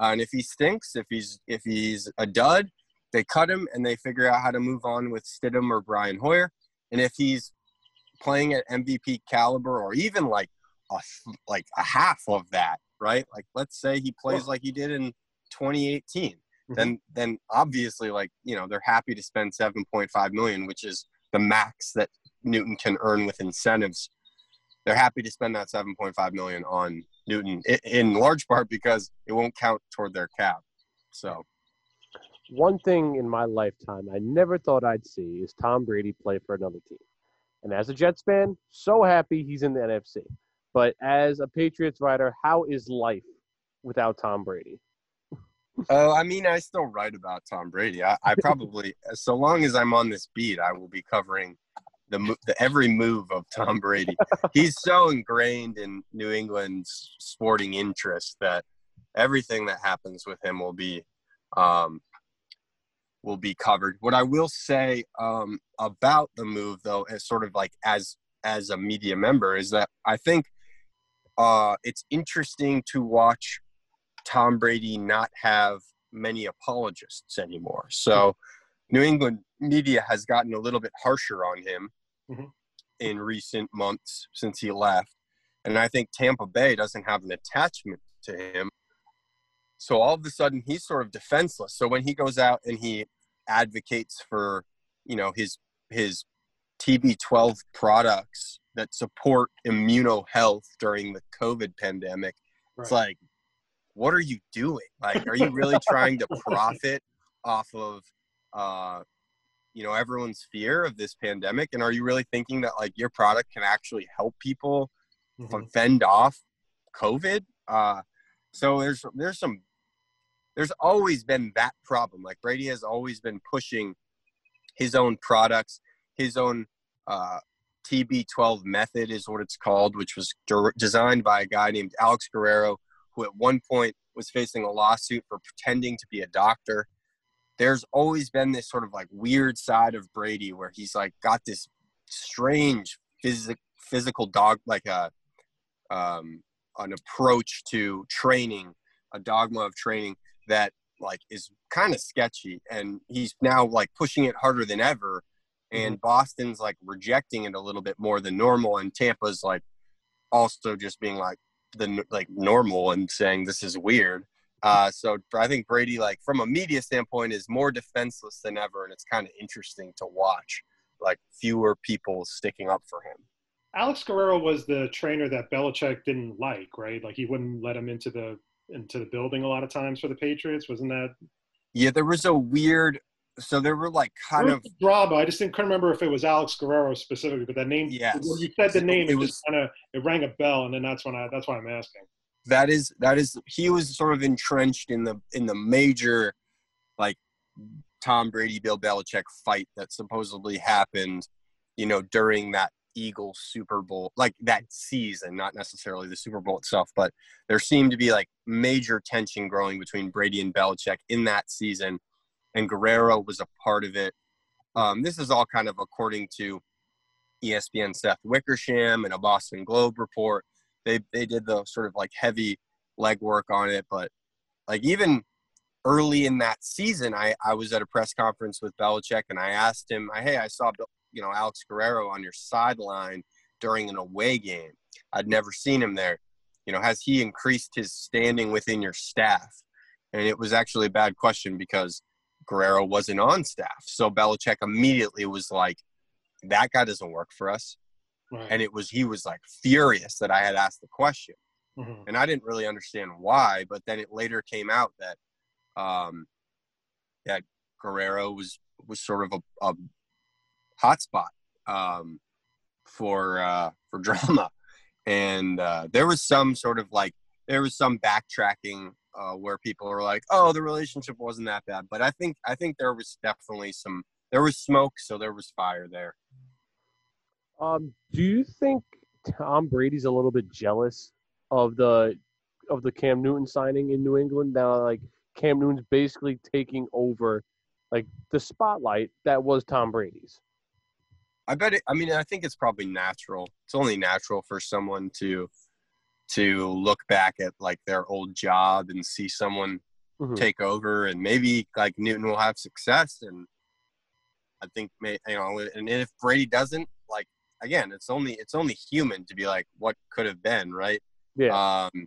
Uh, and if he stinks, if he's if he's a dud, they cut him and they figure out how to move on with Stidham or Brian Hoyer. And if he's playing at MVP caliber or even like a like a half of that, right? Like let's say he plays like he did in 2018 Mhm. then then obviously like you know they're happy to spend 7.5 million which is the max that newton can earn with incentives they're happy to spend that 7.5 million on newton in large part because it won't count toward their cap so One thing in my lifetime I never thought I'd see is Tom Brady play for another team. And as a Jets fan, so happy he's in the NFC. But as a Patriots writer, how is life without Tom Brady? Uh, i mean i still write about tom brady i, I probably so long as i'm on this beat i will be covering the, the every move of tom brady he's so ingrained in new england's sporting interest that everything that happens with him will be um, will be covered. What I will say um, about the move, though, as sort of like as as a media member, is that I think uh, it's interesting to watch Tom Brady not have many apologists anymore. So New England media has gotten a little bit harsher on him Mhm. in recent months since he left, and I think Tampa Bay doesn't have an attachment to him. So all of a sudden he's sort of defenseless. So when he goes out and he advocates for, you know, his his TB12 products that support immuno health during the COVID pandemic, it's like, what are you doing? Like, are you really trying to profit off of, uh, you know, everyone's fear of this pandemic? And are you really thinking that like your product can actually help people Mhm. fend off COVID. Uh, so there's there's some there's always been that problem. Like Brady has always been pushing his own products, his own uh, TB12 method is what it's called, which was der- designed by a guy named Alex Guerrero, who at one point was facing a lawsuit for pretending to be a doctor. There's always been this sort of like weird side of Brady where he's like got this strange physic physical dog like a um, an approach to training a dogma of training that like is kind of sketchy. And he's now like pushing it harder than ever. And Boston's like rejecting it a little bit more than normal. And Tampa's like also just being like the like normal and saying this is weird uh, so I think Brady, like from a media standpoint, is more defenseless than ever, and it's kind of interesting to watch. Like fewer people sticking up for him. Alex Guerrero was the trainer that Belichick didn't like, right? Like he wouldn't let him into the into the building a lot of times for the Patriots. Wasn't that Yeah, there was a weird. So there were like kind of drama? I just didn't couldn't remember if it was Alex Guerrero specifically, but that name. Yes. When you said the name, It it, was- kind of it rang a bell, and then that's when I that's why I'm asking. that is that is he was sort of entrenched in the in the major like Tom Brady Bill Belichick fight that supposedly happened, you know, during that Eagles Super Bowl, like that season, not necessarily the Super Bowl itself, but there seemed to be like major tension growing between Brady and Belichick in that season, and Guerrero was a part of it. Um, this is all kind of according to ESPN Seth Wickersham and a Boston Globe report. They they did the sort of like heavy legwork on it but like even early in that season i i was at a press conference with Belichick and i asked him hey i saw you know alex guerrero on your sideline during an away game. I'd never seen him there. You know has he increased his standing within your staff? And it was actually a bad question because guerrero wasn't on staff so Belichick immediately was like that guy doesn't work for us Right. and it was he was like furious that I had asked the question, Mhm. and I didn't really understand why. But then it later came out that um, that Guerrero was was sort of a, a hotspot um, for uh, for [laughs] drama, and uh, there was some sort of like there was some backtracking uh, where people are like, "Oh, the relationship wasn't that bad," but I think I think there was definitely some there was smoke, so there was fire there. Um, do you think Tom Brady's a little bit jealous of the of the Cam Newton signing in New England? Now, like Cam Newton's basically taking over like the spotlight that was Tom Brady's. I bet it. I mean, I think it's probably natural. It's only natural for someone to to look back at like their old job and see someone Mhm. take over, and maybe like Newton will have success. And I think, may, you know, and if Brady doesn't, like again, it's only it's only human to be like, what could have been, right? Yeah, Um,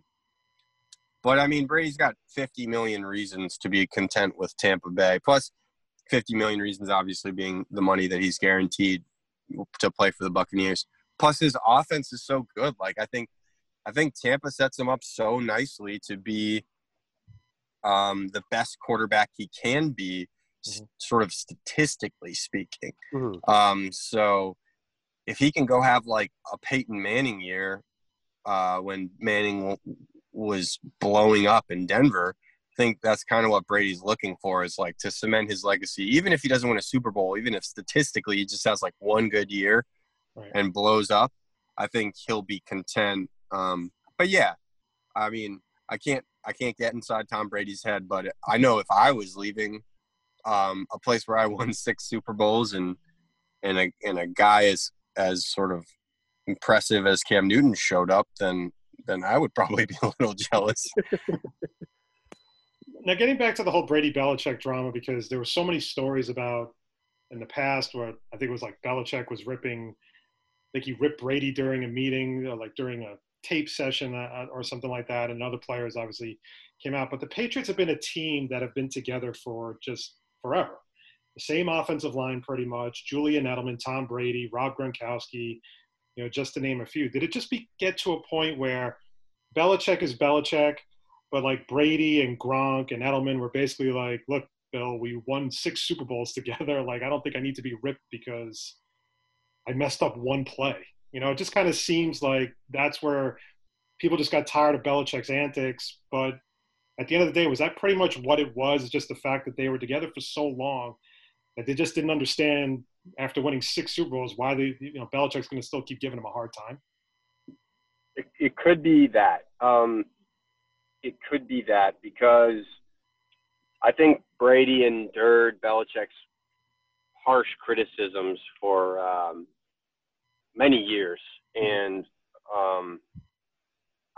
but I mean, Brady's got 50 million reasons to be content with Tampa Bay, plus 50 million reasons, obviously, being the money that he's guaranteed to play for the Buccaneers. Plus, his offense is so good. Like, I think, I think Tampa sets him up so nicely to be um, the best quarterback he can be, s- sort of statistically speaking. Mhm. Um, so if he can go have like a Peyton Manning year uh, when Manning w- was blowing up in Denver, I think that's kind of what Brady's looking for is like to cement his legacy. Even if he doesn't win a Super Bowl, even if statistically he just has like one good year Right. and blows up, I think he'll be content. Um, but yeah, I mean, I can't I can't get inside Tom Brady's head, but I know if I was leaving um, a place where I [laughs] won six Super Bowls and and a and a guy as as sort of impressive as Cam Newton showed up, then then I would probably [laughs] be a little jealous. [laughs] Now, getting back to the whole Brady Belichick drama, because there were so many stories about in the past where I think it was like Belichick was ripping, like he ripped Brady during a meeting, or like during a tape session uh, or something like that, and other players obviously came out. But the Patriots have been a team that have been together for just forever. The same offensive line, pretty much. Julian Edelman, Tom Brady, Rob Gronkowski, you know, just to name a few. Did it just be, get to a point where Belichick is Belichick? but like Brady and Gronk and Edelman were basically like, look, Bill, we won six Super Bowls [laughs] together. Like, I don't think I need to be ripped because I messed up one play. You know, it just kind of seems like that's where people just got tired of Belichick's antics. But at the end of the day, was that pretty much what it was? Just the fact that they were together for so long that they just didn't understand after winning six Super Bowls why they, you know, Belichick's going to still keep giving them a hard time. it, it could be that. Um, it could be that because I think Brady endured Belichick's harsh criticisms for um, many years, and um,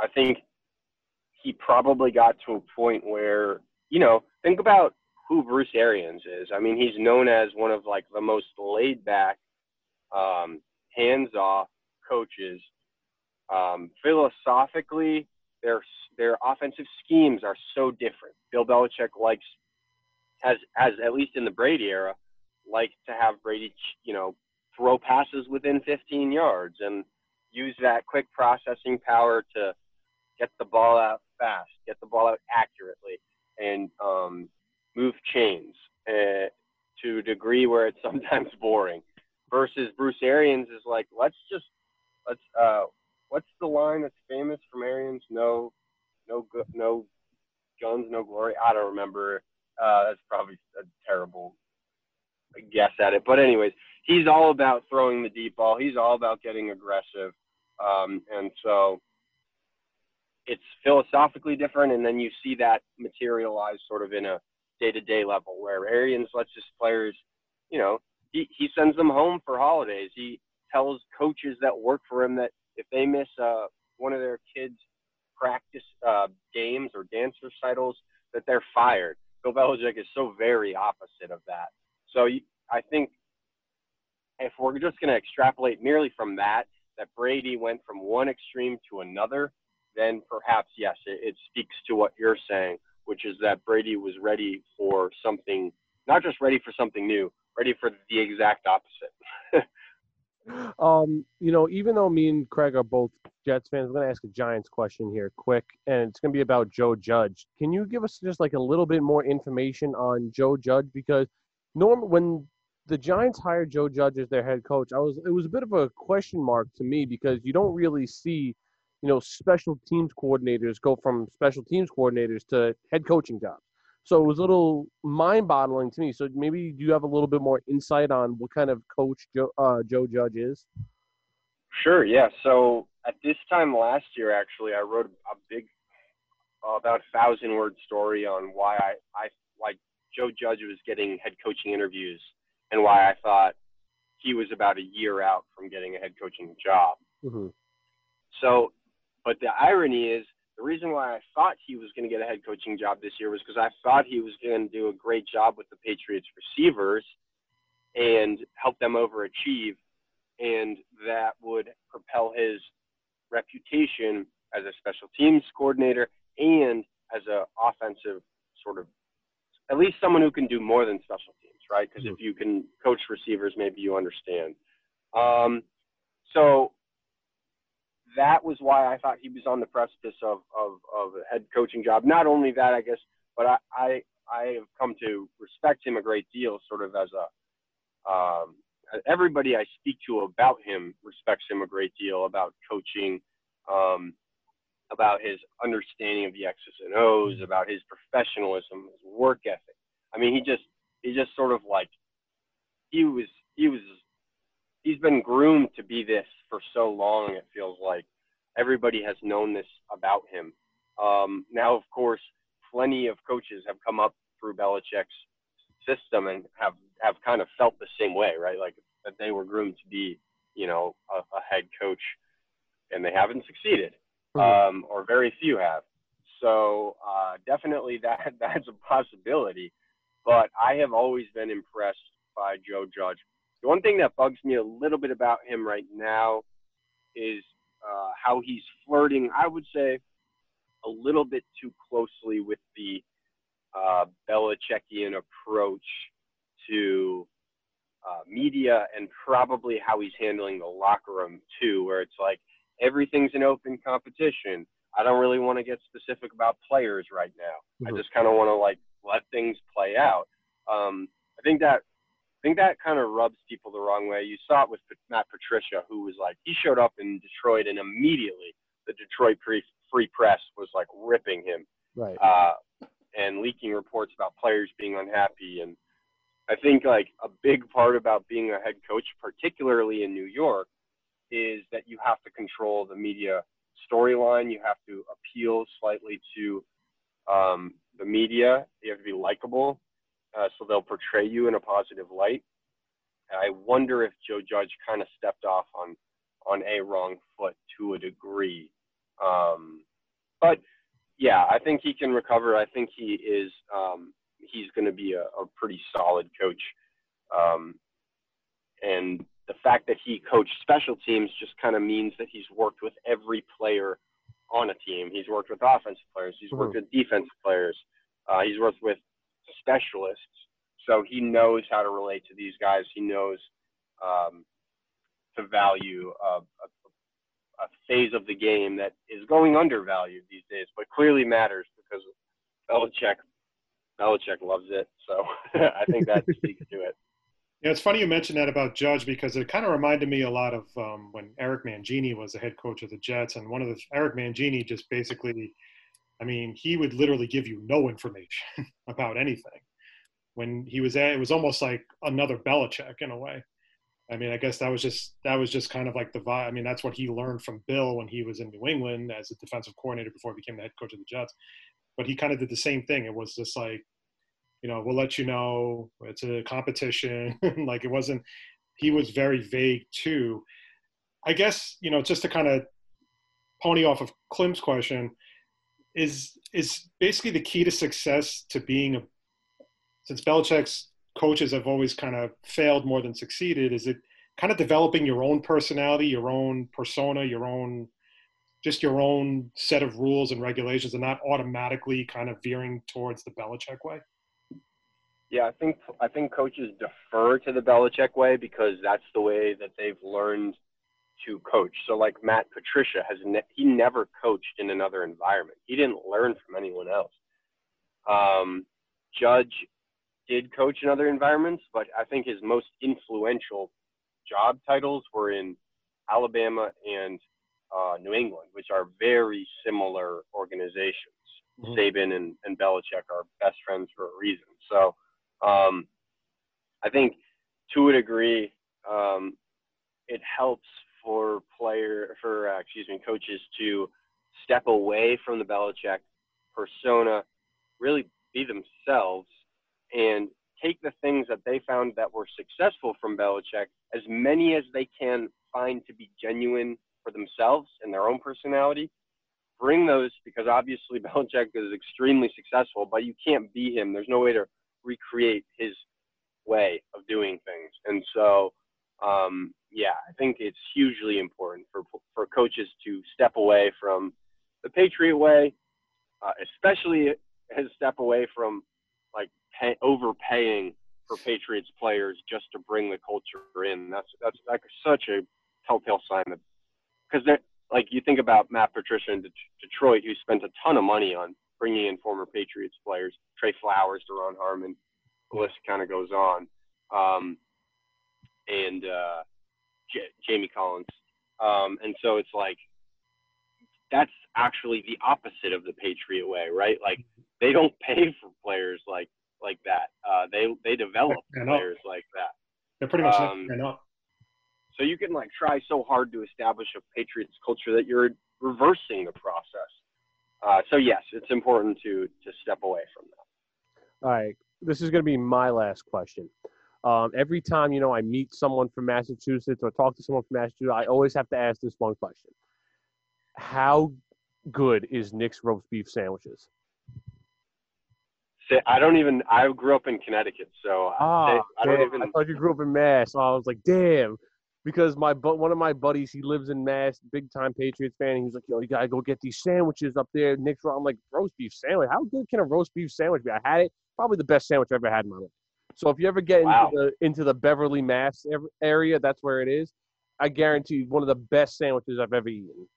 I think he probably got to a point where, you know, think about who Bruce Arians is. I mean, he's known as one of like the most laid back, um, hands off coaches. Um, philosophically, their their offensive schemes are so different. Bill Belichick likes has has at least in the Brady era liked to have Brady, you know, throw passes within 15 yards and use that quick processing power to get the ball out fast, get the ball out accurately, and um, move chains uh, to a degree where it's [laughs] sometimes boring. Versus Bruce Arians is like, let's just let's uh, what's the line that's famous from Arians? No, no, no guns, no glory. I don't remember. Uh, that's probably a terrible guess at it. But anyways, he's all about throwing the deep ball. He's all about getting aggressive, um, and so it's philosophically different. And then you see that materialize sort of in a day-to-day level, where Arians lets his players, you know, he he sends them home for holidays. He tells coaches that work for him that if they miss uh, one of their kids' practice uh, games or dance recitals, that they're fired. Bill Belichick is so very opposite of that. So I think if we're just going to extrapolate merely from that, that Brady went from one extreme to another, then perhaps yes, it, it speaks to what you're saying, which is that Brady was ready for something, not just ready for something new, ready for the exact opposite. [laughs] um, you know, even though me and Craig are both Jets fans, I'm going to ask a Giants question here, quick, and it's going to be about Joe Judge. Can you give us just like a little bit more information on Joe Judge? Because Norm, when the Giants hired Joe Judge as their head coach, I was it was a bit of a question mark to me because you don't really see, you know, special teams coordinators go from special teams coordinators to head coaching jobs. So it was a little mind-boggling to me. So maybe you have a little bit more insight on what kind of coach Joe, uh, Joe Judge is? Sure. Yeah. So at this time last year, actually, I wrote a big, uh, about thousand word story on why I, I why Joe Judge was getting head coaching interviews and why I thought he was about a year out from getting a head coaching job. Mm-hmm. So, but the irony is the reason why I thought he was going to get a head coaching job this year was because I thought he was going to do a great job with the Patriots receivers and help them overachieve, and that would propel his reputation as a special teams coordinator and as an offensive sort of at least someone who can do more than special teams, right? Because if you can coach receivers, maybe you understand. Um, so that was why I thought he was on the precipice of, of, of a head coaching job. Not only that, I guess, but I, I, I have come to respect him a great deal, sort of as a, um, everybody I speak to about him respects him a great deal about coaching, um, about his understanding of the X's and O's, about his professionalism, his work ethic. I mean, he just he just sort of like he was he was he's been groomed to be this for so long. It feels like everybody has known this about him. Um, now, of course, plenty of coaches have come up through Belichick's system and have have kind of felt the same way, right? Like that they were groomed to be, you know, a, a head coach, and they haven't succeeded um, or very few have. So uh, definitely that [laughs] that's a possibility. But I have always been impressed by Joe Judge. The one thing that bugs me a little bit about him right now is uh, how he's flirting. I would say a little bit too closely with the uh, Belichickian approach to uh, media and probably how he's handling the locker room too, where it's like, everything's an open competition. I don't really want to get specific about players right now. Mm-hmm. I just kind of want to like let things play out. Um, I think that I think that kind of rubs people the wrong way. You saw it with Matt Patricia, who was like he showed up in Detroit and immediately the Detroit Free Press was like ripping him, right? Uh, and leaking reports about players being unhappy. And I think like a big part about being a head coach, particularly in New York, is that you have to control the media storyline. You have to appeal slightly to um, the media. You have to be likable, uh, so they'll portray you in a positive light. I wonder if Joe Judge kind of stepped off on on a wrong foot to a degree. Um, but yeah, I think he can recover. I think he is. Um, he's going to be a, a pretty solid coach. Um, and the fact that he coached special teams just kind of means that he's worked with every player on a team. He's worked with offensive players. He's worked with defensive players. Uh, he's worked with specialists. So he knows how to relate to these guys. He knows um, to value a, a, a phase of the game that is going undervalued these days, but clearly matters because Belichick Belichick loves it. So [laughs] I think that speaks to it. Yeah, it's funny you mentioned that about Judge because it kind of reminded me a lot of um, when Eric Mangini was the head coach of the Jets, and one of the Eric Mangini just basically, I mean, he would literally give you no information [laughs] about anything. When he was at, it was almost like another Belichick in a way. I mean, I guess that was just that was just kind of like the vibe. I mean, that's what he learned from Bill when he was in New England as a defensive coordinator before he became the head coach of the Jets. But he kind of did the same thing. It was just like you know, we'll let you know it's a competition. [laughs] like it wasn't, he was very vague too. I guess, you know, just to kind of pony off of Clem's question, is is basically the key to success to being a since Belichick's coaches have always kind of failed more than succeeded, is it kind of developing your own personality, your own persona, your own just your own set of rules and regulations and not automatically kind of veering towards the Belichick way? Yeah, I think I think coaches defer to the Belichick way because that's the way that they've learned to coach. So like Matt Patricia has ne- he never coached in another environment. He didn't learn from anyone else. Um, Judge did coach in other environments, but I think his most influential job titles were in Alabama and uh, New England, which are very similar organizations. Mm-hmm. Saban and, and Belichick are best friends for a reason. So um, I think to a degree, um, it helps for player for uh, excuse me coaches to step away from the Belichick persona, really be themselves, and take the things that they found that were successful from Belichick, as many as they can find to be genuine for themselves and their own personality. Bring those because obviously [laughs] Belichick is extremely successful, but you can't be him. There's no way to recreate his way of doing things. And so, um, yeah, I think it's hugely important for for coaches to step away from the Patriot way, uh, especially his step away from like pay, overpaying for Patriots players just to bring the culture in. That's that's like such a telltale sign that because they're like you think about Matt Patricia in Detroit, who spent a ton of money on bringing in former Patriots players, Trey Flowers, Duron Harmon, the list kind of goes on, um, and uh, J- Jamie Collins, um, and so it's like that's actually the opposite of the Patriot way, right? Like they don't pay for players like like that. Uh, they they develop players like that. They're pretty much um, up. So you can like try so hard to establish a Patriots culture that you're reversing the process. Uh, so yes, it's important to to step away from that. All right, this is going to be my last question. Um, every time you know I meet someone from Massachusetts or talk to someone from Massachusetts, I always have to ask this one question: How good is Nick's roast beef sandwiches? Say, I don't even. I grew up in Connecticut, so ah, I don't even. I thought you grew up in Mass. So I was like, damn because my but one of my buddies he lives in Mass, big time Patriots fan. he's like, yo, you gotta go get these sandwiches up there. Nick's I'm like, roast beef sandwich. How good can a roast beef sandwich be? I had it, probably the best sandwich I've ever had in my life. So if you ever get wow. into the into the Beverly, Mass area, that's where it is. I guarantee you, one of the best sandwiches I've ever eaten.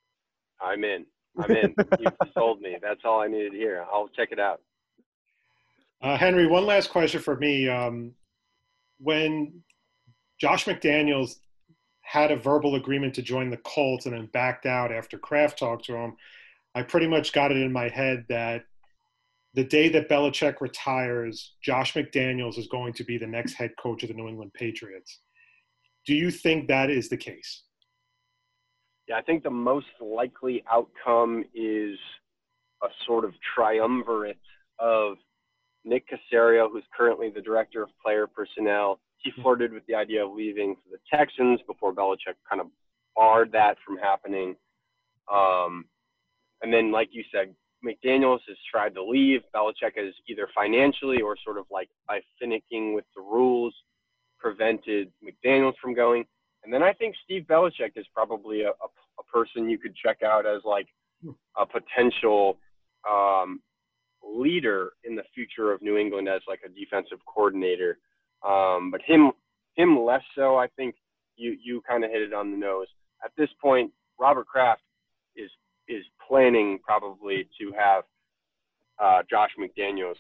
I'm in. I'm in. you [laughs] sold me. That's all I needed to hear. I'll check it out. Uh, Henry, one last question for me. Um, when Josh McDaniels had a verbal agreement to join the Colts and then backed out after Kraft talked to him, I pretty much got it in my head that the day that Belichick retires, Josh McDaniels is going to be the next head coach of the New England Patriots. Do you think that is the case? Yeah, I think the most likely outcome is a sort of triumvirate of Nick Caserio, who's currently the director of player personnel, he flirted with the idea of leaving for the Texans before Belichick kind of barred that from happening. Um, and then, like you said, McDaniels has tried to leave. Belichick has either financially or sort of like by finicking with the rules prevented McDaniels from going. And then I think Steve Belichick is probably a, a, a person you could check out as like a potential um, leader in the future of New England as like a defensive coordinator. Um, but him, him less so. I think you you kind of hit it on the nose. At this point, Robert Kraft is is planning probably to have uh, Josh McDaniels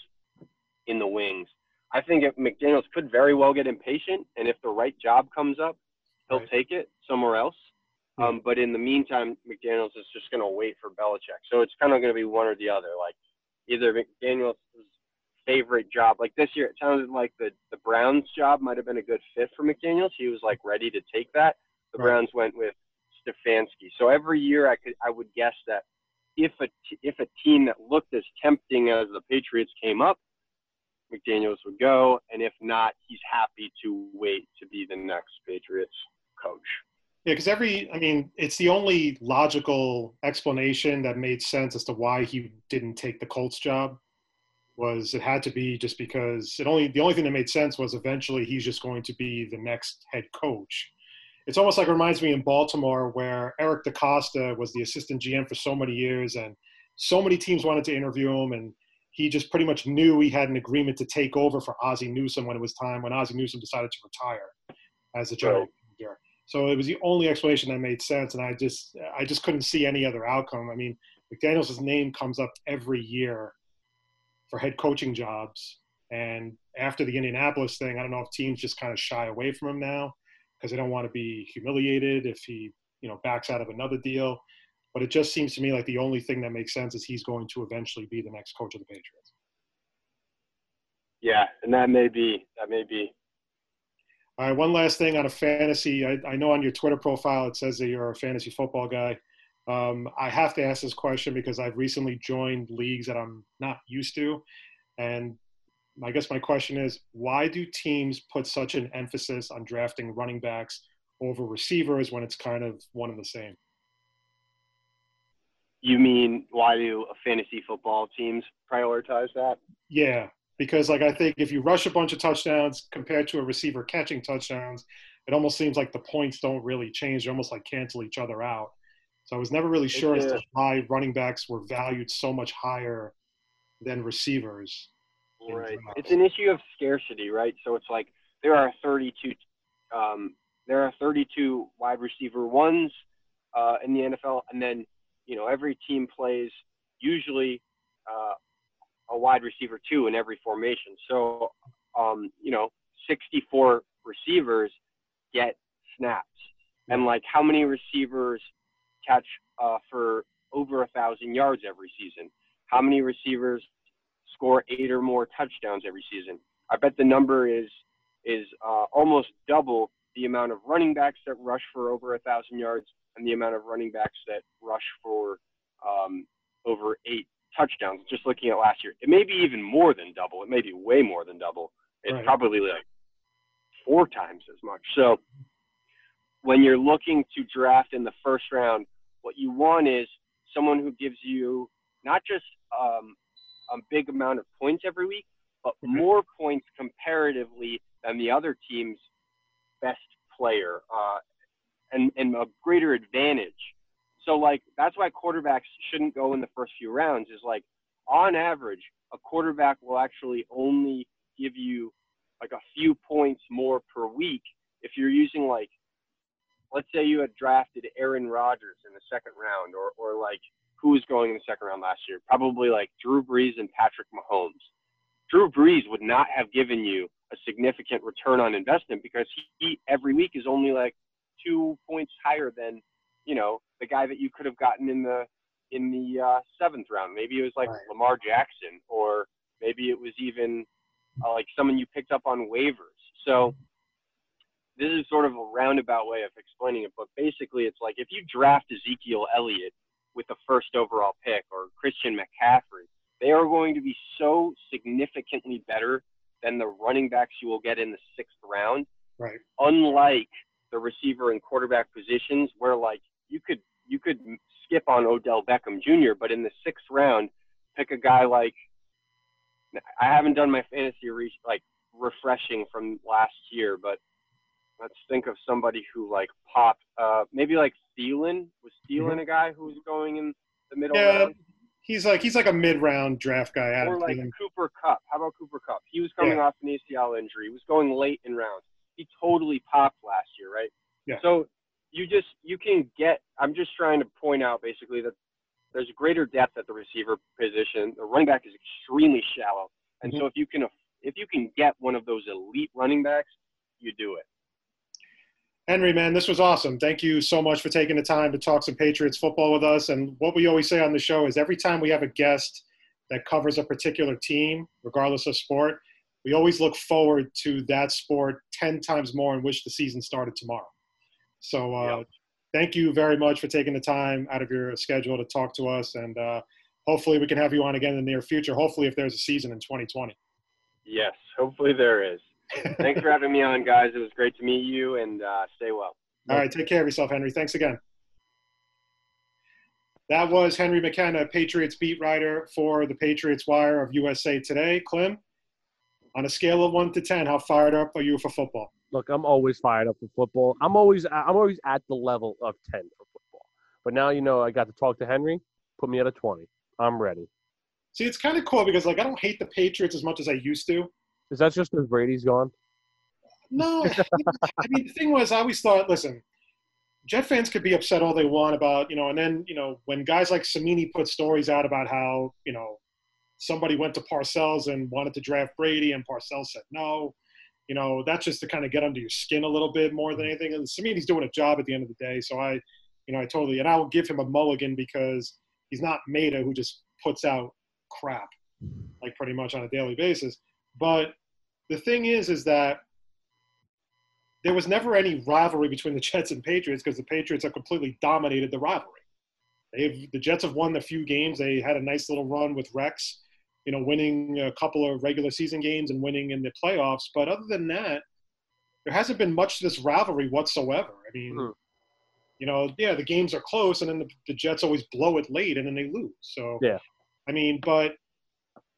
in the wings. I think if McDaniels could very well get impatient, and if the right job comes up, he'll Right. take it somewhere else. Um, but in the meantime, McDaniels is just going to wait for Belichick. So it's kind of going to be one or the other. Like either McDaniels' favorite job, like this year, it sounded like the the Browns job might have been a good fit for McDaniels. He was like ready to take that. The Right. Browns went with Stefanski. So every year, I could I would guess that if a t- if a team that looked as tempting as the Patriots came up, McDaniels would go, and if not, he's happy to wait to be the next Patriots coach. Yeah, because every, I mean, it's the only logical explanation that made sense as to why he didn't take the Colts job. Was it had to be just because it only the only thing that made sense was eventually he's just going to be the next head coach. It's almost like it reminds me in Baltimore where Eric DeCosta was the assistant GM for so many years, and so many teams wanted to interview him, and he just pretty much knew he had an agreement to take over for Ozzie Newsome when it was time when Ozzie Newsome decided to retire as the general manager. So it was the only explanation that made sense, and I just I just couldn't see any other outcome. I mean, McDaniel's name comes up every year for head coaching jobs, and after the Indianapolis thing, I don't know if teams just kind of shy away from him now because they don't want to be humiliated if he you know backs out of another deal. But it just seems to me like the only thing that makes sense is he's going to eventually be the next coach of the Patriots. Yeah, and that may be that may be. All right, one last thing on a fantasy. I, I know on your Twitter profile it says that you're a fantasy football guy. Um, I have to ask this question because I've recently joined leagues that I'm not used to. And I guess my question is why do teams put such an emphasis on drafting running backs over receivers when it's kind of one and the same? You mean why do fantasy football teams prioritize that? Yeah, because like I think if you rush a bunch of touchdowns compared to a receiver catching touchdowns, it almost seems like the points don't really change. They almost like cancel each other out. So I was never really sure as to why running backs were valued so much higher than receivers. Right. It's an issue of scarcity, right? So it's like there are 32, um, there are 32 wide receiver ones uh, in the NFL, and then you know every team plays usually uh, a wide receiver two in every formation. So um, you know 64 receivers get snaps, and like how many receivers catch uh, for over a thousand yards every season? How many receivers score eight or more touchdowns every season. I bet the number is is uh, almost double the amount of running backs that rush for over a thousand yards and the amount of running backs that rush for um, over eight touchdowns. Just looking at last year, it may be even more than double. It may be way more than double. It's Right. probably like four times as much. So when you're looking to draft in the first round, what you want is someone who gives you not just um, a big amount of points every week, but more points comparatively than the other team's best player, uh, and and a greater advantage. So like that's why quarterbacks shouldn't go in the first few rounds. Is like on average, a quarterback will actually only give you like a few points more per week if you're using like let's say you had drafted Aaron Rodgers in the second round or or like who was going in the second round last year? Probably like Drew Brees and Patrick Mahomes. Drew Brees would not have given you a significant return on investment because he, every week is only like two points higher than you know the guy that you could have gotten in the in the uh, seventh round. Maybe it was like Right. Lamar Jackson, or maybe it was even uh, like someone you picked up on waivers. So this is sort of a roundabout way of explaining it, but basically it's like if you draft Ezekiel Elliott with the first overall pick or Christian McCaffrey, they are going to be so significantly better than the running backs you will get in the sixth round. Right. Unlike the receiver and quarterback positions, where like you could you could skip on Odell Beckham Jr., but in the sixth round pick a guy like I haven't done my fantasy re- like refreshing from last year, but let's think of somebody who like popped. Uh, maybe like Thielen was Thielen a guy who was going in the middle Mm-hmm. Yeah, round, he's like he's like a mid-round draft guy. Adam or like Thielen. Cooper Kupp. How about Cooper Kupp? He was coming Yeah. off an ACL injury. He was going late in rounds. He totally popped last year, right? Yeah. So you just you can get. I'm just trying to point out basically that there's greater depth at the receiver position. The running back is extremely shallow, and Mm-hmm. so if you can if you can get one of those elite running backs, you do it. Henry, man, this was awesome. Thank you so much for taking the time to talk some Patriots football with us. And what we always say on the show is every time we have a guest that covers a particular team, regardless of sport, we always look forward to that sport 10 times more and wish the season started tomorrow. So uh, Yep. thank you very much for taking the time out of your schedule to talk to us. And uh, hopefully we can have you on again in the near future. Hopefully, if there's a season in 2020. Yes, hopefully there is. Thanks for having me on, guys. It was great to meet you, and uh, stay well. All right, take care of yourself, Henry. Thanks again. That was Henry McKenna, Patriots beat writer for the Patriots Wire of USA Today. Clem, on a scale of one to ten, how fired up are you for football? Look, I'm always fired up for football. I'm always I'm always at the level of ten for football. But now you know I got to talk to Henry. Put me at a twenty. I'm ready. See, it's kind of cool because like I don't hate the Patriots as much as I used to. Is that just because Brady's gone? No, [laughs] I mean the thing was, I always thought, listen, Jet fans could be upset all they want about, you know, and then you know when guys like Cimini put stories out about how you know somebody went to Parcells and wanted to draft Brady, and Parcells said no. You know, that's just to kind of get under your skin a little bit more than anything. And Cimini's doing a job at the end of the day, so I, you know, I totally and I will give him a mulligan because he's not Mehta who just puts out crap like pretty much on a daily basis. But the thing is, is that there was never any rivalry between the [laughs] Jets and Patriots because the Patriots have completely dominated the rivalry. They've the Jets have won a few games. They had a nice little run with Rex, you know, winning a couple of regular season games and winning in the playoffs. But other than that, there hasn't been much to this rivalry whatsoever. I mean, Mhm. you know, yeah, the games are close, and then the, the Jets always blow it late, and then they lose. So Yeah. I mean, but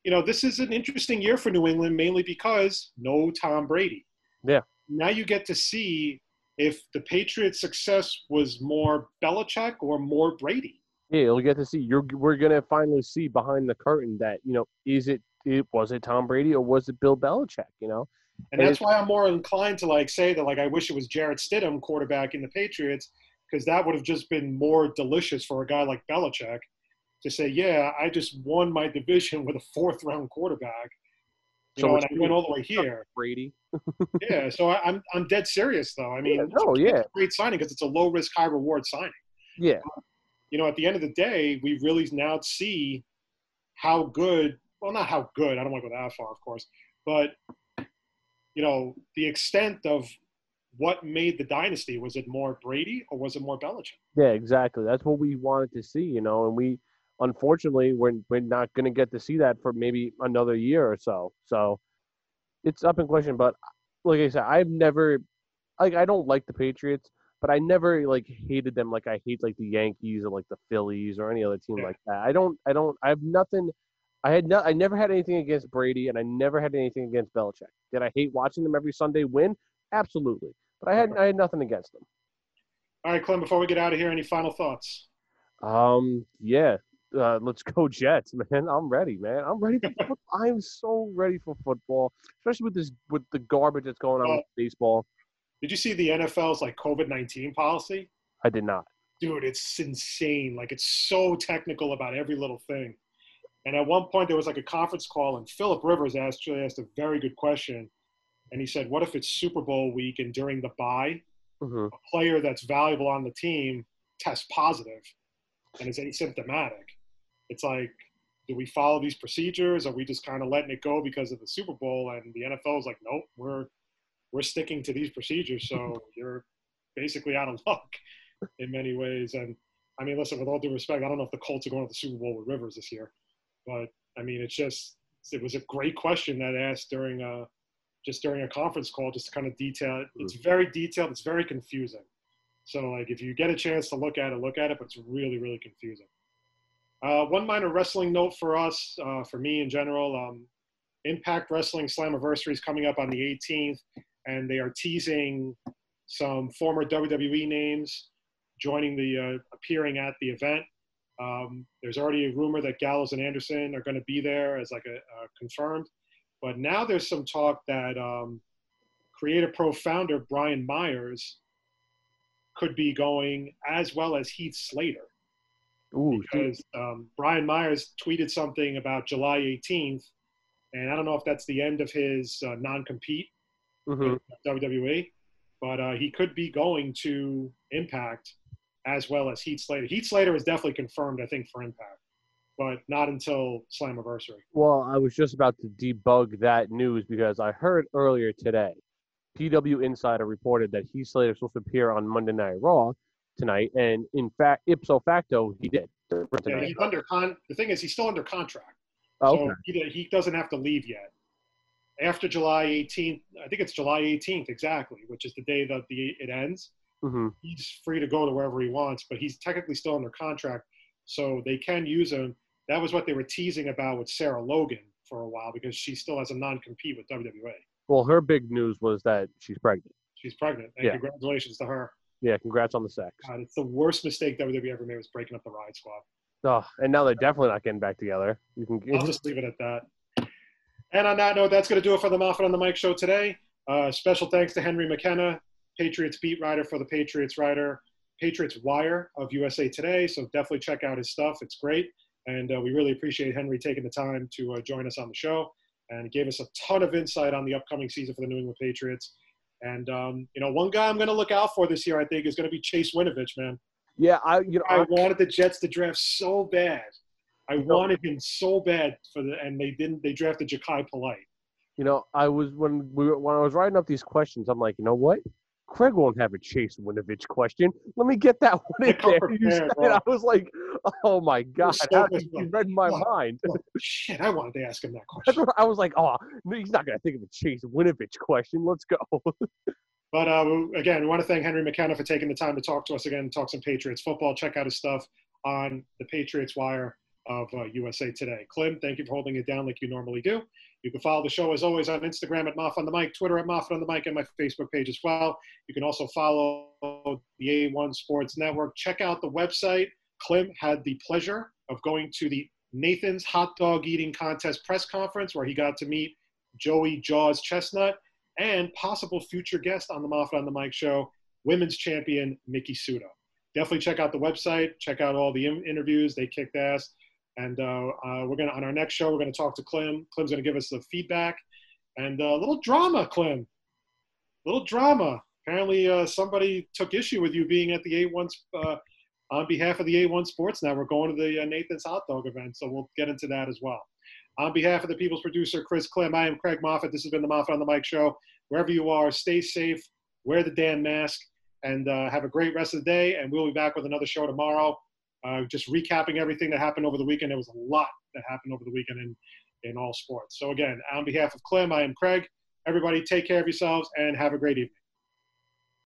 you know, this is an interesting year for New England, mainly because no Tom Brady. Yeah. Now you get to see if the Patriots' success was more Belichick or more Brady. Yeah, you'll get to see. You're we're gonna finally see behind the curtain that you know is it, it was it Tom Brady or was it Bill Belichick? You know, And And that's why I'm more inclined to like say that like I wish it was Jarrett Stidham quarterback in the Patriots because that would have just been more delicious for a guy like Belichick to say, yeah, I just won my division with a fourth round quarterback. You So know, and I went all the way here. Brady. [laughs] yeah, so I, I'm I'm dead serious though. I mean, Yeah, no, yeah. it's a great signing because it's a low risk, high reward signing. Yeah, um, You know, at the end of the day, we really now see how good. Well, not how good. I don't want to go that far, of course, but you know, the extent of what made the dynasty. Was it more Brady or was it more Belichick? yeah, exactly. That's what we wanted to see. You know, and we unfortunately we're we're not gonna get to see that for maybe another year or so. So it's up in question. But like I said, I've never like I don't like the Patriots. But I never like hated them like I hate like the Yankees or like the Phillies or any other team Yeah. like that. I don't I don't I have nothing I had no I never had anything against Brady and I never had anything against Belichick. Did I hate watching them every Sunday win? Absolutely. But I had I had nothing against them. All right, Clem. Before we get out of here, any final thoughts? Um yeah. Uh, let's go [laughs] Jets, man. I'm ready, man. I'm ready for football. I'm so ready for football, especially with this with the garbage that's going on with baseball. Did you see the NFL's like COVID nineteen policy? I did not. dude, it's insane. Like it's so technical about every little thing. And at one point there was like a conference call, and Philip Rivers actually asked a very good question. And he said, "What if it's Super Bowl week and during the bye, hmm a player that's valuable on the team tests positive and is asymptomatic? It's like, do we follow these procedures? Are we just kind of letting it go because of the Super Bowl? And the NFL is like, nope, we're we're sticking to these procedures. So [laughs] you're basically out of luck in many ways. And I mean, listen, with all due respect, I don't know if the Colts are going to the Super Bowl with Rivers this year, but I mean, it's just it was a great question that asked during a just during a conference call, just to kind of detail it. It's mm-hmm. very detailed. It's very confusing. So like, if you get a chance to look at it, look at it, but it's really, really confusing. Uh, one minor wrestling note for us, uh, for me in general. Um, Impact Wrestling Slammiversary is coming up on the 18th, and they are teasing some former WWE names joining the uh, appearing at the event. Um, there's already a rumor that Gallows and Anderson are going to be there as like a, a confirmed, but now there's some talk that um, Create A Pro founder Brian Myers could be going as well as Heath Slater Ooh, because um, Brian Myers tweeted something about July 18th, and I don't know if that's the end of his uh, non-compete mhm. WWE, but uh, he could be going to Impact as well as Heath Slater. Heath Slater is definitely confirmed, I think, for Impact, but not until Slammiversary. Well, I was just about to debug that news because I heard earlier today, PW Insider reported that Heath Slater is supposed to appear on Monday Night Raw tonight, and in fact, ipso facto, he did. Yeah, he's under con. The thing is, he's still under contract, Oh, so okay. he, he doesn't have to leave yet. After July 18th, I think it's July 18th exactly, which is the day that the it ends. hmm he's free to go to wherever he wants, but he's technically still under contract, so they can use him. That was what they were teasing about with Sarah Logan for a while because she still has a non-compete with WWE. Well, her big news was that she's pregnant. She's pregnant, and Yeah. congratulations to her. Yeah, congrats on the sex. God, it's the worst mistake that WWE ever made was breaking up the Riot Squad. Oh, and now they're definitely not getting back together. You can. I'll just leave it at that. And on that note, that's going to do it for the Moffat on the Mic show today. Uh, special thanks to Henry McKenna, Patriots beat writer for the Patriots writer, Patriots Wire of USA Today. So definitely check out his stuff. It's great. And uh, we really appreciate Henry taking the time to uh, join us on the show and gave us a ton of insight on the upcoming season for the New England Patriots. And, um, you know, one guy I'm going to look out for this year, I think, is going to be Chase Winovich, man. yeah, I you know I I, wanted the Jets to draft so bad. I know- wanted him so bad for the, and they didn't. They drafted Jachai Polite. you know I was when we were, when I was writing up these questions, I'm like, you know what? Craig won't have a Chase Winovich question. Let me get that [laughs] one in there. prepared, said- [laughs] I was like, oh my god, how did you read my mind? Shit, I wanted to ask him that question. I was like, oh, he's not gonna think of a Chase Winovich question. Let's go. But uh, again, we want to thank Henry McKenna for taking the time to talk to us again, talk some Patriots football. Check out his stuff on the Patriots Wire of uh, USA Today. Clem, thank you for holding it down like you normally do. You can follow the show as always on Instagram at Moff on the Mic, Twitter at Moff on the Mic, and my Facebook page as well. You can also follow the A1 Sports Network. Check out the website. Clem had the pleasure of going to the Nathan's Hot Dog Eating Contest press conference where he got to meet Joey Jaws Chestnut and possible future guest on the Moff on the Mic show, women's champion Miki Sudo. Definitely check out the website. Check out all the interviews. They kicked ass. And uh, uh, we're gonna on our next show we're gonna talk to Clem. Clem's gonna give us the feedback and uh, a little drama, Clem. Little drama. Apparently, uh, somebody took issue with you being at the A1 uh, on behalf of the A1 Sports Now we're going to the Nathan's Hot Dog event. So we'll get into that as well. On behalf of the People's Producer, Chris Clem, I am Craig Moffat. This has been the Moffat on the Mic Show. Wherever you are, stay safe, wear the damn mask, and uh, have a great rest of the day. And we'll be back with another show tomorrow. Uh, just recapping everything that happened over the weekend. There was a lot that happened over the weekend in, in all sports. So, again, on behalf of Clem, I am Craig. Everybody, take care of yourselves and have a great evening.